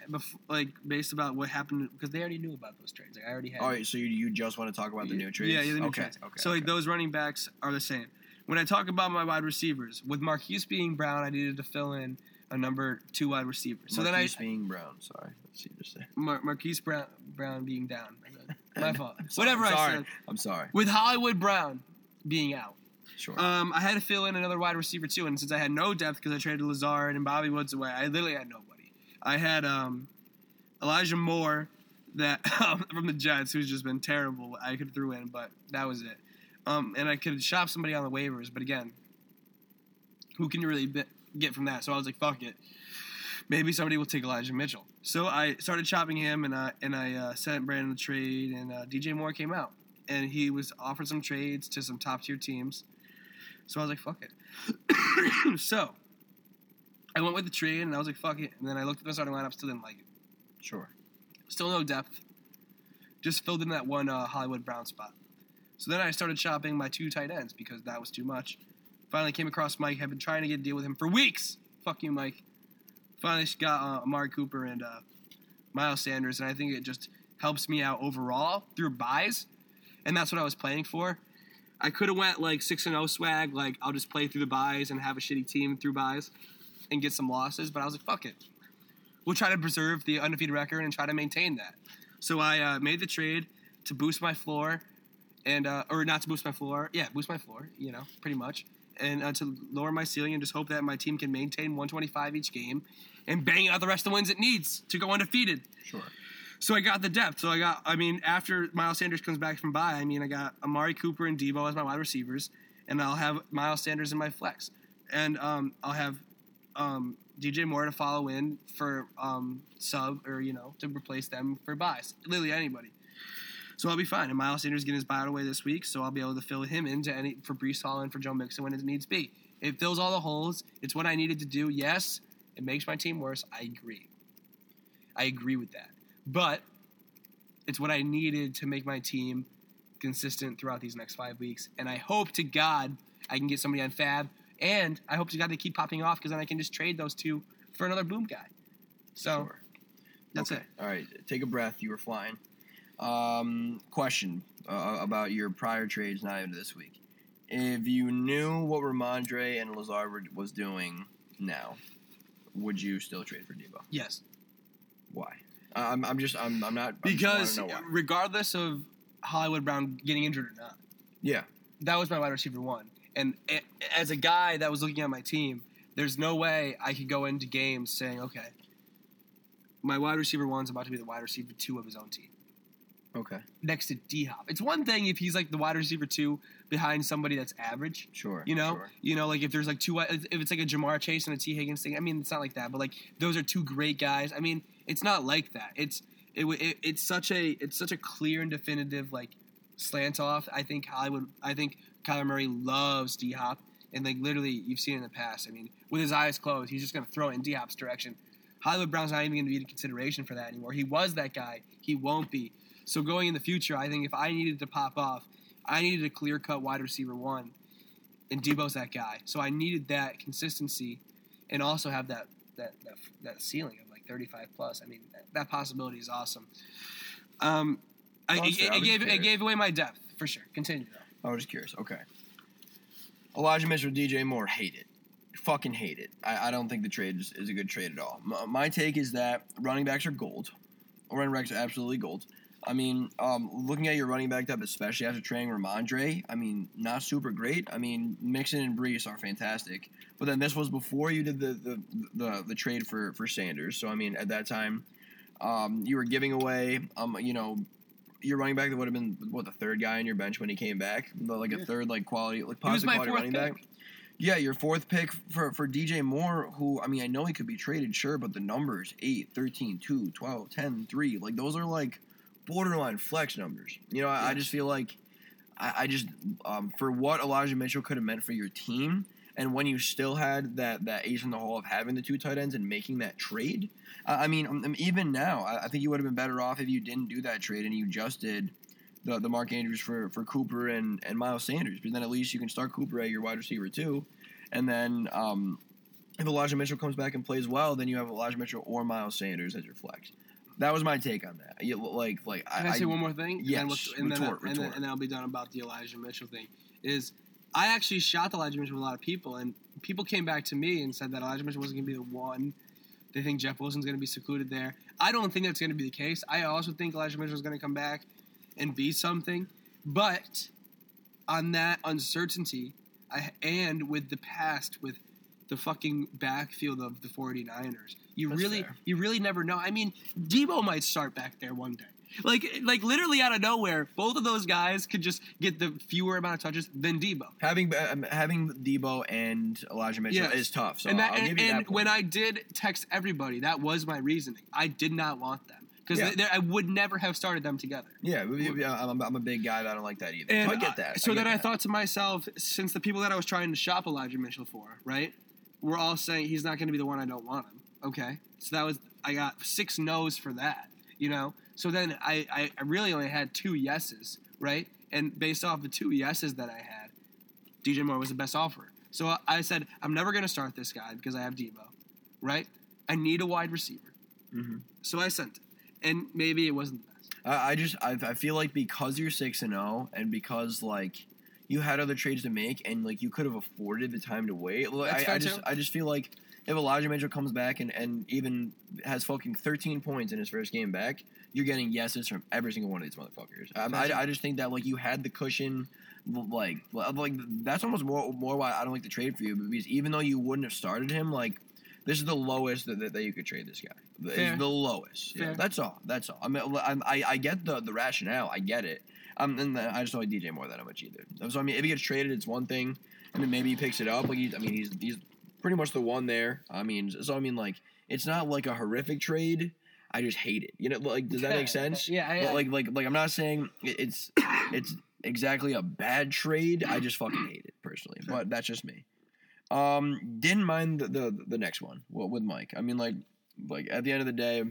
like based about what happened because they already knew about those trades. Like I already had. all right, so you, you just want to talk about the new trades? Yeah, yeah, the new okay, trades. Okay. so like those running backs are the same. When I talk about my wide receivers, with Marquise being Brown, I needed to fill in a number two wide receiver. So Marquise then being Brown. Sorry. Let's see. Just. I Mar- Marquise Brown Brown being down. *laughs* My fault. Sorry, Whatever I'm I said. I'm sorry. With Hollywood Brown being out, Sure. um, I had to fill in another wide receiver too. And since I had no depth because I traded Lazard and Bobby Woods away, I literally had nobody. I had um, Elijah Moore that *laughs* um, from the Jets, who's just been terrible. I could throw in, but that was it. Um, and I could shop somebody on the waivers, but again, who can you really be- get from that? So I was like, fuck it. Maybe somebody will take Elijah Mitchell. So I started chopping him, and I and I uh, sent Brandon the trade, and uh, DJ Moore came out, and he was offered some trades to some top tier teams. So I was like, fuck it. *coughs* so I went with the trade, and I was like, fuck it. And then I looked at the starting lineup, still didn't like it. sure. Still no depth. Just filled in that one uh, Hollywood Brown spot. So then I started shopping my two tight ends because that was too much. Finally came across Mike. Have been trying to get a deal with him for weeks. Fuck you, Mike. Finally got uh, Amari Cooper and uh, Miles Sanders, and I think it just helps me out overall through buys, and that's what I was planning for. I could have went like six and zero swag, like I'll just play through the buys and have a shitty team through buys, and get some losses. But I was like, fuck it, we'll try to preserve the undefeated record and try to maintain that. So I uh, made the trade to boost my floor, and uh, or not to boost my floor, yeah, boost my floor, you know, pretty much, and uh, to lower my ceiling and just hope that my team can maintain 125 each game, and bang out the rest of the wins it needs to go undefeated. Sure. So I got the depth. So I got, I mean, after Miles Sanders comes back from bye, I mean, I got Amari Cooper and Deebo as my wide receivers, and I'll have Miles Sanders in my flex, and um, I'll have um, DJ Moore to follow in for um, sub or you know to replace them for buys. Literally anybody. So I'll be fine. And Miles Sanders getting his buyout away this week, so I'll be able to fill him into any for Breece Hall and for Joe Mixon when it needs be. It fills all the holes. It's what I needed to do. Yes, it makes my team worse. I agree. I agree with that. But it's what I needed to make my team consistent throughout these next five weeks. And I hope to God I can get somebody on FAAB. And I hope to God they keep popping off because then I can just trade those two for another boom guy. So Sure. that's Okay. it. All right, take a breath. You were flying. Um, question uh, about your prior trades, not even this week. If you knew what Rhamondre and Lazard were, was doing now, would you still trade for Deebo? Yes. Why? I'm, I'm just I'm, I'm not I just Because regardless of Hollywood Brown getting injured or not, yeah, that was my wide receiver one. And a- as a guy that was looking at my team, there's no way I could go into games saying, okay, my wide receiver one's about to be the wide receiver two of his own team. Okay, next to D Hop. It's one thing if he's like the wide receiver two behind somebody that's average. sure. You know, sure. you know, like if there's like two, if it's like a Ja'Marr Chase and a Tee Higgins thing. I mean, it's not like that, but like those are two great guys. I mean, it's not like that. It's it, it it's such a it's such a clear and definitive like slant off. I think Hollywood. I think Kyler Murray loves D Hop, and like literally you've seen in the past. I mean, with his eyes closed, he's just gonna throw it in D Hop's direction. Hollywood Brown's not even going to be in consideration for that anymore. He was that guy. He won't be. So going in the future, I think if I needed to pop off, I needed a clear cut wide receiver one, and Deebo's that guy. So I needed that consistency, and also have that that that, that ceiling of like 35 plus. I mean, that, that possibility is awesome. Um, I, it, it gave it gave away my depth for sure. Continue though. I was just curious. Okay. Elijah Mitchell, DJ Moore, hate it. Fucking hate it. I, I don't think the trade is, is a good trade at all. M- my take is that running backs are gold. Running backs are absolutely gold. I mean, um, looking at your running back depth, especially after trading Rhamondre, I mean, not super great. I mean, Mixon and Breece are fantastic. But then this was before you did the the, the, the trade for, for Sanders. So, I mean, at that time, um, you were giving away, um, you know, your running back that would have been what the third guy on your bench when he came back, like a third like quality, like positive quality running pick. back. Yeah, your fourth pick for, for DJ Moore, who, I mean, I know he could be traded, sure, but the numbers 8, 13, 2, 12, 10, 3, like those are like borderline flex numbers. You know, I, I just feel like, I, I just, um, for what Elijah Mitchell could have meant for your team, and when you still had that, that ace in the hole of having the two tight ends and making that trade, I I mean, um, even now, I, I think you would have been better off if you didn't do that trade and you just did the, the Mark Andrews for, for Cooper and, and Miles Sanders. But then at least you can start Cooper at your wide receiver too. And then um, if Elijah Mitchell comes back and plays well, then you have Elijah Mitchell or Miles Sanders as your flex. That was my take on that. You, like, like Can I, say one more thing? yes, and and, then, retort, and, then, retort. and then I'll be done about the Elijah Mitchell thing. Is I actually shot the Elijah Mitchell with a lot of people, and people came back to me and said that Elijah Mitchell wasn't going to be the one. They think Jeff Wilson's going to be secluded there. I don't think that's going to be the case. I also think Elijah Mitchell is going to come back and be something. But on that uncertainty, I, and with the past, with the fucking backfield of the 49ers, you That's really, fair. you really never know. I mean, Deebo might start back there one day. Like, like literally out of nowhere, both of those guys could just get the fewer amount of touches than Deebo. having um, having Deebo and Elijah Mitchell Yes. is tough. So and that, I'll and, give you and that. when I did text everybody, that was my reasoning. I did not want them because Yeah. I would never have started them together. yeah, we- we- I'm, I'm a big guy. But I don't like that either. And so I get that. So I get then I thought to myself, since the people that I was trying to shop Elijah Mitchell for, right, were all saying he's not going to be the one I don't want him. Okay, so that was I got six no's for that. You know, so then I I, really only had two yeses, right? And based off the two yeses that I had, DJ Moore was the best offer. So I- said I'm never going to start this guy because I have Deebo, right? I need a wide receiver. Mhm. So I sent it, and maybe it wasn't the best. I, I just I, I feel like because you're six and zero, and because like you had other trades to make, and like you could have afforded the time to wait. Like, That's I, I just too. I just feel like if Elijah Mitchell comes back and, and even has fucking 13 points in his first game back, you're getting yeses from every single one of these motherfuckers. Um, I, I just think that like you had the cushion, like like that's almost more more why I don't like the trade for you because even though you wouldn't have started him, like this is the lowest that, that, that you could trade this guy. Fair. It's the lowest. Yeah, that's all. That's all. I mean, I I get the the rationale. I get it. Um, and I just don't like DJ Moore than that much either. So I mean, if he gets traded, it's one thing, and then maybe he picks it up. Like he's, I mean, he's he's pretty much the one there. I mean, so I mean, like it's not like a horrific trade. I just hate it. You know, like does that make *laughs* sense? Yeah, I, like like like I'm not saying it's it's exactly a bad trade. I just fucking hate it personally. But that's just me. Um, didn't mind the the, the next one well, with Mike. I mean, like like at the end of the day,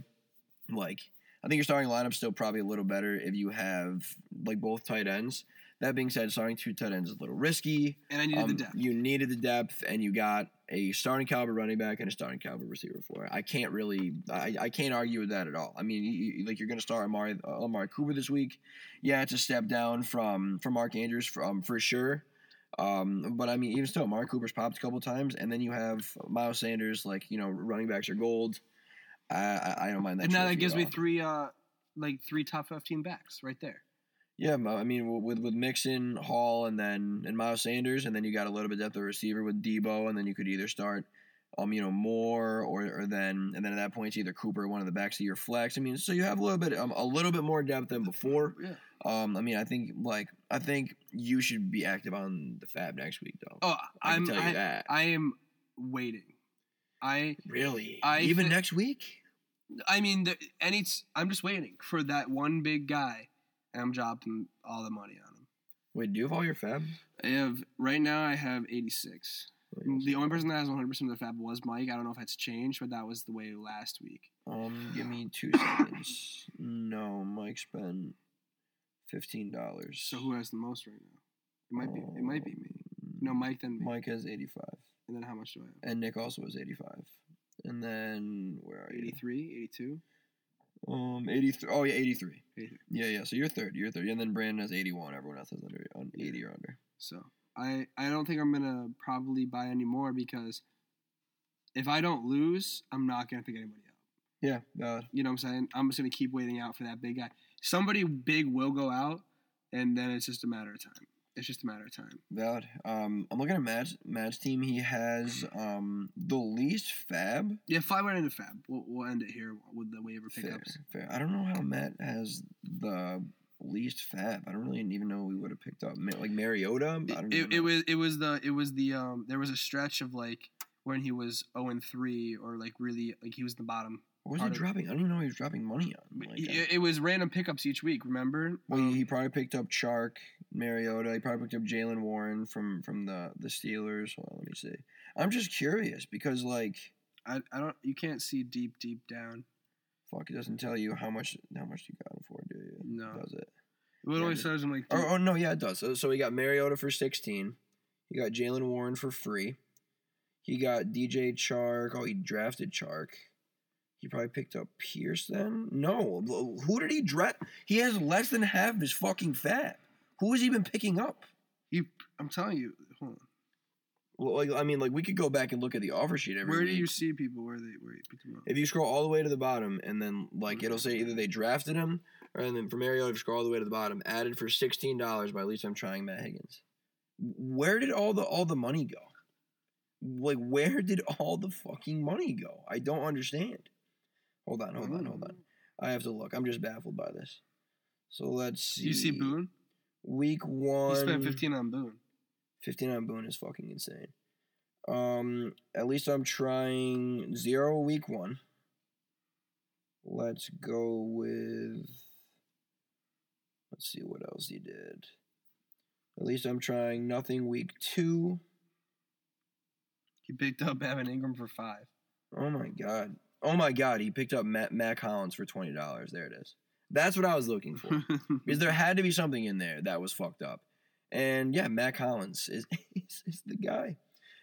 like I think your starting lineup's still probably a little better if you have like both tight ends. That being said, starting two tight ends is a little risky. and I needed Um, the depth. You needed the depth, and you got a starting caliber running back and a starting caliber receiver for it. I can't really, I, I can't argue with that at all. I mean, you, like you're going to start Amari, uh, Amari Cooper this week. Yeah, it's a step down from from Mark Andrews from for sure. Um, but I mean, even still, Mark Cooper's popped a couple times, and then you have Miles Sanders. Like you know, running backs are gold. I I, I don't mind that. and now that gives me three, uh, like three top fifteen backs right there. Yeah, I mean with with Mixon, Hall, and then and Miles Sanders, and then you got a little bit depth of receiver with Deebo, and then you could either start, um, you know, more or or then and then at that point it's either Cooper, one of the backs of your flex. I mean, so you have a little bit um, a little bit more depth than before. Yeah. Um, I mean, I think like I think you should be active on the FAAB next week though. Oh, I you I, that. I am waiting. I really? I Even thi- next week? I mean, the, and it's I'm just waiting for that one big guy, and I'm dropping all the money on him. Wait, do you have all your FAAB? I have right now. I have 86. The only person that has 100 percent of the FAAB was Mike. I don't know if it's changed, but that was the way last week. Um, give me *sighs* two seconds. No, Mike spent fifteen dollars. So who has the most right now? It might be. It might be me. No, Mike then me. Mike has 85. And then how much do I have? And Nick also has 85. And then, where are you? 83, 82. Um, 83. Oh, yeah, 83. 83. Yeah, yeah. So you're third. You're third. And then Brandon has 81. Everyone else has under on 80 or under. So I I don't think I'm gonna probably buy any more because if I don't lose, I'm not gonna pick anybody up. Yeah, valid. You know what I'm saying? I'm just gonna keep waiting out for that big guy. Somebody big will go out, and then it's just a matter of time. It's just a matter of time. Valid. Um, I'm looking at Matt's, Matt's team. He has um the least FAAB. Yeah, I went into FAAB, we'll, we'll end it here with the waiver Fair, pickups. fair. I don't know how Matt has the least FAAB. I don't really even know we would have picked up like Mariota. I don't It, it, was it was the it was the um there was a stretch of like when he was 0 and 3 or like really like he was the bottom. What was he dropping? I don't even know he was dropping money on. Like, It, it was random pickups each week. Remember? Well, Um, he, probably picked up Chark, Mariota. He probably picked up Jaylen Warren from from the the Steelers. On, let me see. I'm just curious because like, I, I don't. You can't see deep, deep down. fuck, it doesn't tell you how much how much you got him for, do you? No. does it? It only Yeah. says I'm like. Or, oh no, yeah, it does. So, so he got Mariota for 16. He got Jaylen Warren for free. He got DJ Chark. Oh, he drafted Chark. He probably picked up Pierce then. No, who did he draft? He has less than half his fucking FAAB. Who has he been picking up? You, I'm telling you. Hold on. Well, like I mean, like we could go back and look at the offer sheet every Where week. do you see people? Where they where you pick them up? If you scroll all the way to the bottom, and then like it'll say either they drafted him, or then for Mariota, if you scroll all the way to the bottom, added for sixteen dollars by at least I'm trying Matt Higgins. Where did all the all the money go? Like where did all the fucking money go? I don't understand. Hold on, hold on, hold on. I have to look. I'm just baffled by this. So let's see. You see Boone? Week one. He spent 15 on Boone. 15 on Boone is fucking insane. Um, at least I'm trying zero week one. Let's go with. Let's see what else he did. At least I'm trying nothing week two. He picked up Evan Engram for five. Oh my god. Oh my god, he picked up Matt, Matt Collins for $20. There it is. That's what I was looking for. *laughs* because there had to be something in there that was fucked up. And yeah, Matt Collins is, *laughs* is, is the guy.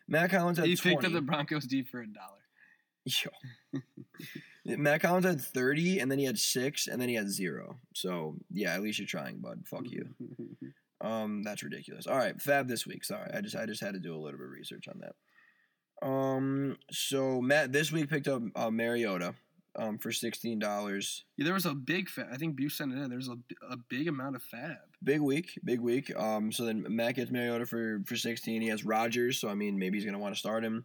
Matt Collins had he 20. picked up the Broncos D for a dollar. Yo. *laughs* Matt Collins had 30, and then he had six, and then he had zero. So, yeah, at least you're trying, bud. Fuck you. Um, that's ridiculous. All right, FAAB this week. Sorry, I just I just had to do a little bit of research on that. Um, so Matt this week picked up uh, Mariota, um, for sixteen dollars. Yeah, there was a big FAAB. I think Buse sent it in. There's a, a big amount of FAAB. Big week, big week. Um, so then Matt gets Mariota for for sixteen. He has Rodgers, so I mean maybe he's gonna want to start him.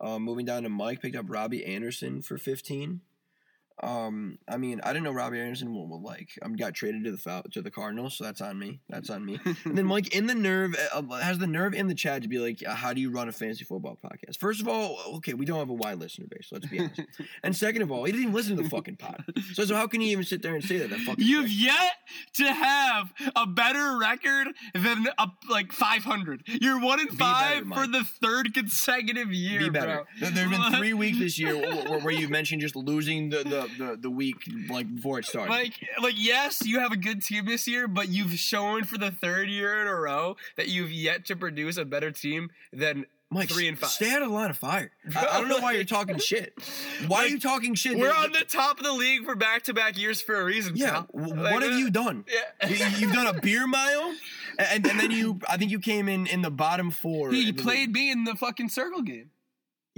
Um, moving down to Mike, picked up Robbie Anderson for fifteen. Um, I mean, I didn't know Robbie Anderson will, will like. I um, got traded to the Fal- to the Cardinals, so that's on me. That's on me. and then *laughs* Mike in the nerve uh, has the nerve in the chat to be like, "How do you run a fantasy football podcast?" First of all, okay, we don't have a wide listener base. Let's be honest. *laughs* and second of all, he didn't even listen to the fucking pod. So, so how can you even sit there and say that? That fucking. You've thing? yet to have a better record than a, like 500. You're one in five better, for the third consecutive year. Be better. Bro. There have been three weeks this year where, where you mentioned just losing the the the, the week like before it started. Like like yes, you have a good team this year, but you've shown for the third year in a row that you've yet to produce a better team than Mike, three and five. Stay out of the line of fire. I, I, don't know why you're talking shit. Why like, are you talking shit? We're on the top of the league for back to back years for a reason. Yeah. Like, what have uh, you done? Yeah. you, have done a beer mile, and, and, then you. I think you came in in the bottom four. He played me in the fucking circle game.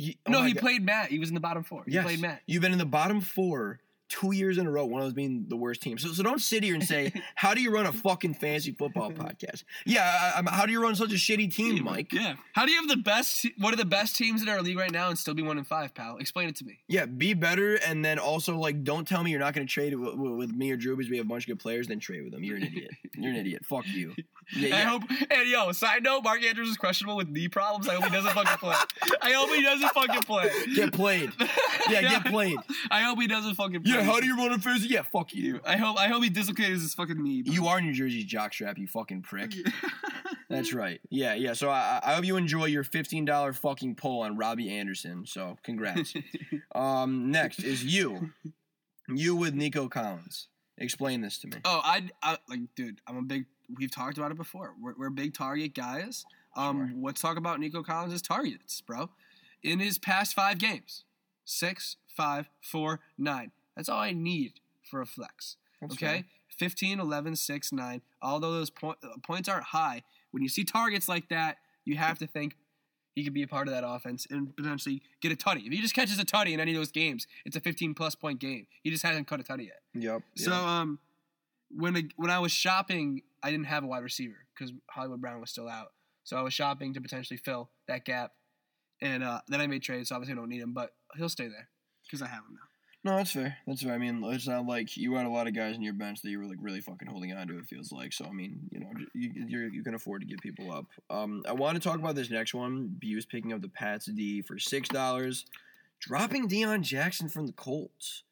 He, oh no, he God. played Matt. He was in the bottom four. He yes. played Matt. You've been in the bottom four two years in a row, one of those being the worst team. So, so don't sit here and say, *laughs* "How do you run a fucking fantasy football *laughs* podcast?" Yeah, I, I, how do you run such a shitty team, Mike? Yeah, how do you have the best? What are the best teams in our league right now and still be one in five, pal? Explain it to me. Yeah, be better, and then also like, don't tell me you're not going to trade with, with, me or Drew because we have a bunch of good players. Then trade with them. You're an idiot. You're an idiot. Fuck you. *laughs* Yeah, yeah. I hope. And yo, side note: Mark Andrews is questionable with knee problems. I hope he doesn't fucking play. I hope he doesn't fucking play. Get played. Yeah, get *laughs* played. I hope he doesn't fucking. play. Yeah, how do you run a fantasy? Yeah, fuck you. I hope. I hope he dislocates his fucking knee. Bro. You are New Jersey's jockstrap, you fucking prick. *laughs* That's right. Yeah, yeah. So I, I hope you enjoy your fifteen dollar fucking pull on Robbie Anderson. So congrats. *laughs* um, next is you. You with Nico Collins. Explain this to me. Oh, I, I like, dude. I'm a big we've talked about it before. We're, we're big target guys. Um, sure. let's talk about Nico Collins' targets, bro. In his past five games, six, five, four, nine. That's all I need for a flex. That's okay, fair. 15, 11, 6, 9. Although those point, uh, points aren't high, when you see targets like that, you have to think he could be a part of that offense and potentially get a tutty. If he just catches a tutty in any of those games, it's a 15 plus point game. He just hasn't cut a tutty yet. Yep. So yep. um, when when I was shopping, I didn't have a wide receiver because Hollywood Brown was still out. So I was shopping to potentially fill that gap, and uh, then I made trades. So obviously I don't need him, but he'll stay there because I have him now. No, that's fair. That's fair. I mean, it's not like you had a lot of guys in your bench that you were like really fucking holding on to. It feels like so. I mean, you know, you you can afford to give people up. Um, I want to talk about this next one. Buse picking up the Pats D for six dollars, dropping Deon Jackson from the Colts.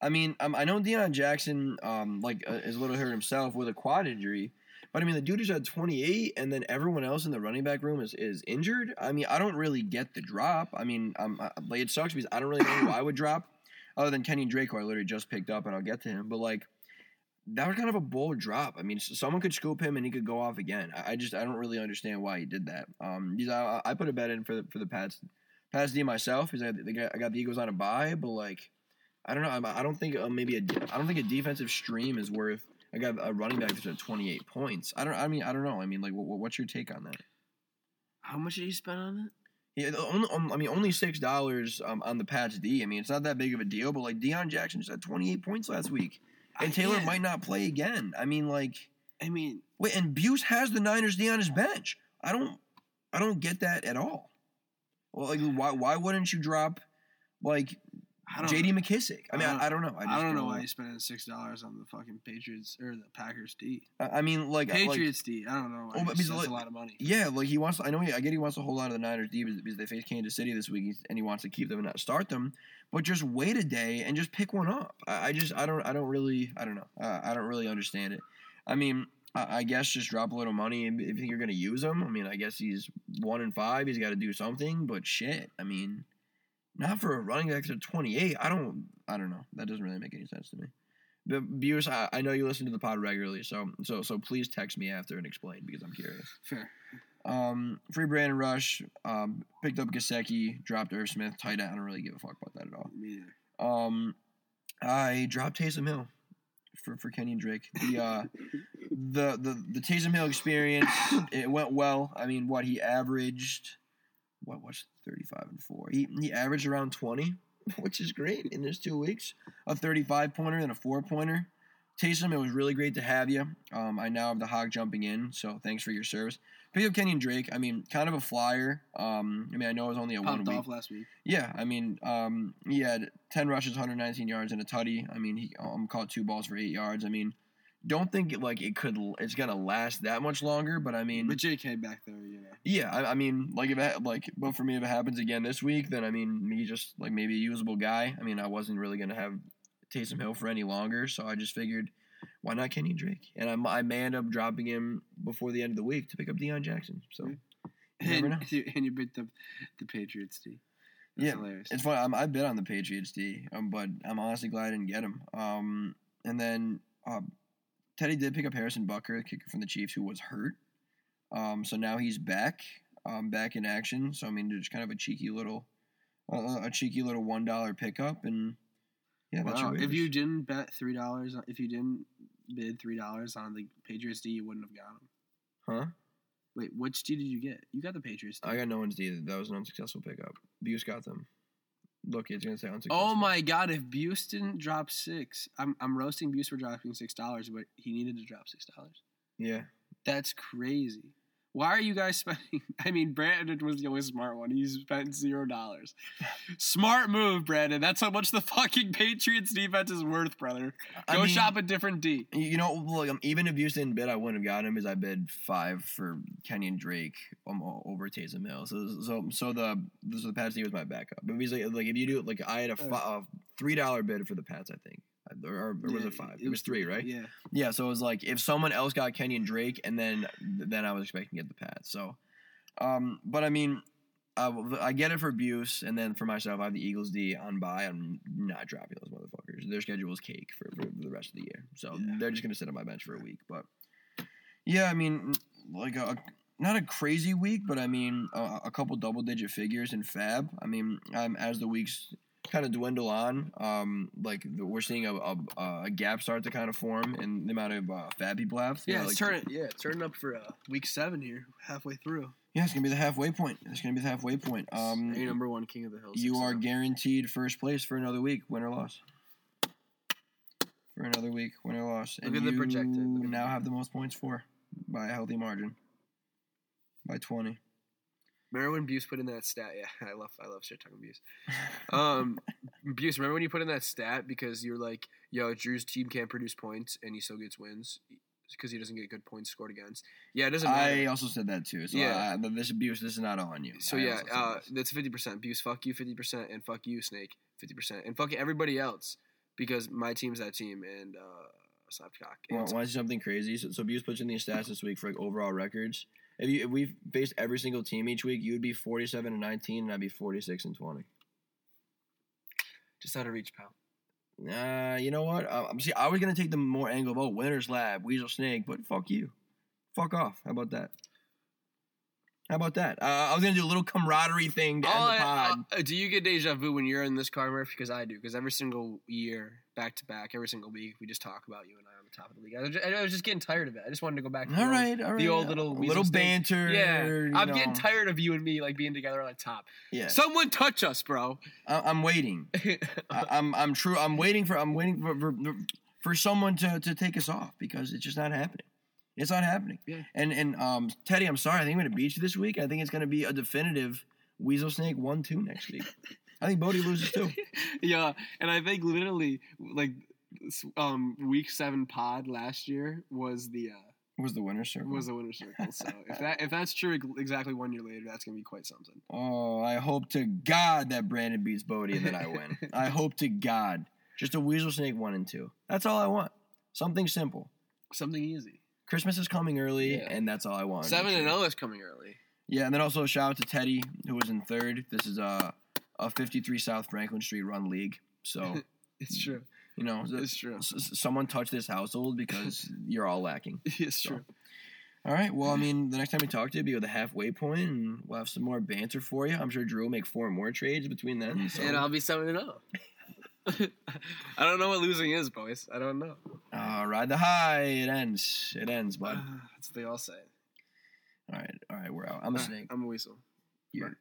I mean, um, I know Deon Jackson, um, like uh, is a little hurt himself with a quad injury, but I mean, the dude is at 28, and then everyone else in the running back room is, is injured. I mean, I don't really get the drop. I mean, um, I, like it sucks because I don't really know who I would drop, other than Kenyan Drake. I literally just picked up, and I'll get to him. But like, that was kind of a bold drop. I mean, someone could scoop him and he could go off again. I, I just I don't really understand why he did that. Um, I, I put a bet in for the for the Pats, Pats D myself because I, I got the Eagles on a buy, but like I don't know. I don't think uh, maybe a I don't think a defensive stream is worth. I got a running back that's at 28 points. I don't. I mean, I don't know. I mean, like, what, what's your take on that? How much did you spend on it? Yeah, only, um, I mean, only six dollars um, on the Pats D. I mean, it's not that big of a deal, but like Deon Jackson just had 28 points last week, and Taylor might not play again. I mean, like, I mean, wait, and Buse has the Niners D on his bench. I don't, I don't get that at all. Well, like, why, why wouldn't you drop, like, J.D. McKissic. I mean, I don't, I, I don't know. I, I don't know why you spending six dollars on the fucking Patriots or the Packers D. I mean, like Patriots like, D. I don't know. Why oh, but that's like, a lot of money. Yeah, like he wants. I know. He, I get he wants a whole lot of the Niners D because, they face Kansas City this week, and he wants to keep them and not start them. But just wait a day and just pick one up. I, I just. I don't. I don't really. I don't know. I, I don't really understand it. I mean, I guess just drop a little money if you think you're going to use him. I mean, I guess he's one in five. He's got to do something. But shit, I mean, not for a running back to 28. I don't. I don't know. That doesn't really make any sense to me. But viewers, I, I know you listen to the pod regularly, so so so please text me after and explain because I'm curious. Fair. Um, free Brandon Rush. Um, picked up Gesicki, dropped Irv Smith. Tight end. I don't really give a fuck about that at all. Me either. Um, I dropped Taysom Hill for for Kenyan Drake. The uh, *laughs* the the the Taysom Hill experience it went well. I mean, what he averaged, what was thirty five and four. He he averaged around twenty, *laughs* which is great in his two weeks. A thirty five pointer and a four pointer. Taysom, it was really great to have you. Um, I now have the hog jumping in, so thanks for your service. Pick up Kenyan Drake. I mean, kind of a flyer. Um, I mean, I know it was only a one Popped week. off last week. Yeah, I mean, um, he had 10 rushes, 119 yards, and a tutty. I mean, he um, caught two balls for eight yards. I mean, don't think it, like it could, it's gonna last that much longer. But I mean, But JK back there, you know. yeah, I, I mean, like if it, like, but for me, if it happens again this week, then I mean, me just like maybe a usable guy. I mean, I wasn't really gonna have Taysom Hill for any longer, so I just figured, why not Kenny Drake? And I, I may end up dropping him before the end of the week to pick up Deon Jackson. So you never And, know. you- *laughs* and you picked up the Patriots team. That's Yeah, hilarious. It's funny. I'm, I bet on the Patriots D, um, but I'm honestly glad I didn't get him. Um, and then uh, Teddy did pick up Harrison Butker, the kicker from the Chiefs, who was hurt. Um, so now he's back, um, back in action. So I mean, just kind of a cheeky little, uh, a cheeky little one dollar pickup, and yeah, that's wow. If you didn't bet three dollars, if you didn't bid three dollars on the Patriots D, you wouldn't have got him. huh? Wait, which D did you get? You got the Patriots D. I got no one's D. That was an unsuccessful pickup. Buse got them. Look, it's gonna say unsuccessful. Oh my God! If Buse didn't drop six, I'm I'm roasting Buse for dropping six dollars, but he needed to drop six dollars. Yeah. That's crazy. Why are you guys spending? *laughs* I mean, Brandon was the only smart one. He spent zero dollars. Smart move, Brandon. That's how much the fucking Patriots defense is worth, brother. I Go mean, shop a different D. You know, like um, even if Buse didn't bid, I wouldn't have gotten him. because I bid five for Kenyan Drake um, over Taysom Hill. So, so, so the so the Pats D was my backup. But he's like, like if you do like I had a, a three dollar bid for the Pats, I think, or, or was Yeah, it five? It, was three, right? Yeah. Yeah. So it was like if someone else got Kenyan Drake, and then then I was expecting to get the Pats. So, um, but I mean. Uh, I get it for abuse, and then for myself, I have the Eagles D on buy. I'm not dropping those motherfuckers. Their schedule is cake for, for the rest of the year, so Yeah. they're just gonna sit on my bench for a week. But yeah, I mean, like a not a crazy week, but I mean a, a couple double digit figures in FAAB. I mean, um, as the weeks kind of dwindle on, um, like the, we're seeing a, a a gap start to kind of form in the amount of uh, FAAB people have. Yeah, know, it's like- turning. Yeah, it's turning up for uh, week seven here, halfway through. Yeah, it's gonna be the halfway point. It's gonna be the halfway point. Um, Hey, number one king of the hill. you are guaranteed first place for another week, win or loss. For another week, win or loss, and Look at the projected. Look at now the- have the most points for by a healthy margin, by twenty. Remember when Buse put in that stat? Yeah, *laughs* I love I love shit talking Buse. Um, Buse, remember when you put in that stat because you're like, yo, Drew's team can't produce points and he still gets wins because he doesn't get good points scored against. Yeah, it doesn't matter. I also said that too. So Yeah. I, this abuse, this is not on you. so I yeah, uh, that's fifty percent. Buse, fuck you, fifty percent, and fuck you, Snake, fifty percent, and fuck everybody else because my team's that team and uh, Slapcock. Want to see something crazy? So, so Buse puts in these stats this week for like overall records. If you if we faced every single team each week, you would be forty seven and nineteen, and I'd be forty six and twenty. just out of reach, pal. Uh, you know what? Uh, see, I was gonna take the more angle of oh, winners lab, weasel snake, but fuck you, fuck off. How about that? How about that? Uh, I was gonna do a little camaraderie thing to end Oh, the pod. uh, do you get deja vu when you're in this car, Murph? Because I do. Because every single year, back to back, every single week, we just talk about you and I on the top of the league. I was just, I was just getting tired of it. I just wanted to go back. To the all old- right, all right. the old little little snake. banter. Yeah, I'm know. getting tired of you and me like being together on the top. Yeah, Someone touch us, bro. I- I'm waiting. *laughs* I, I'm I'm true. I'm waiting for I'm waiting for for, for someone to, to take us off because it's just not happening. It's not happening. Yeah. And and um Teddy, I'm sorry. I think I'm gonna beat you this week. I think it's gonna be a definitive Weasel Snake one two next week. I think Bodie loses too. *laughs* yeah, and I think literally like um week seven pod last year was the uh Was the winner circle? was the winner circle. So *laughs* if that if that's true exactly one year later, that's gonna be quite something. oh, I hope to God that Brandon beats Bodie and that I win. *laughs* I hope to God. Just a Weasel Snake one and two. That's all I want. Something simple. Something easy. Christmas is coming early, Yeah. and that's all I want. Seven and zero is coming early. Yeah, and then also a shout out to Teddy, who was in third. This is a, a 53 South Franklin Street run league. So, *laughs* It's true. you know, It's true. s- s- someone touched this household because *laughs* you're all lacking. It's So, true. All right, well, I mean, the next time we talk to you, be with a halfway point, and we'll have some more banter for you. I'm sure Drew will make four more trades between then. *laughs* So. And I'll be seven and zero. Oh. *laughs* I don't know what losing is, boys. I don't know. Uh, ride the high. It ends. It ends, bud. *sighs* That's what they all say. All right, all right, we're out. I'm a snake. I'm a weasel. You're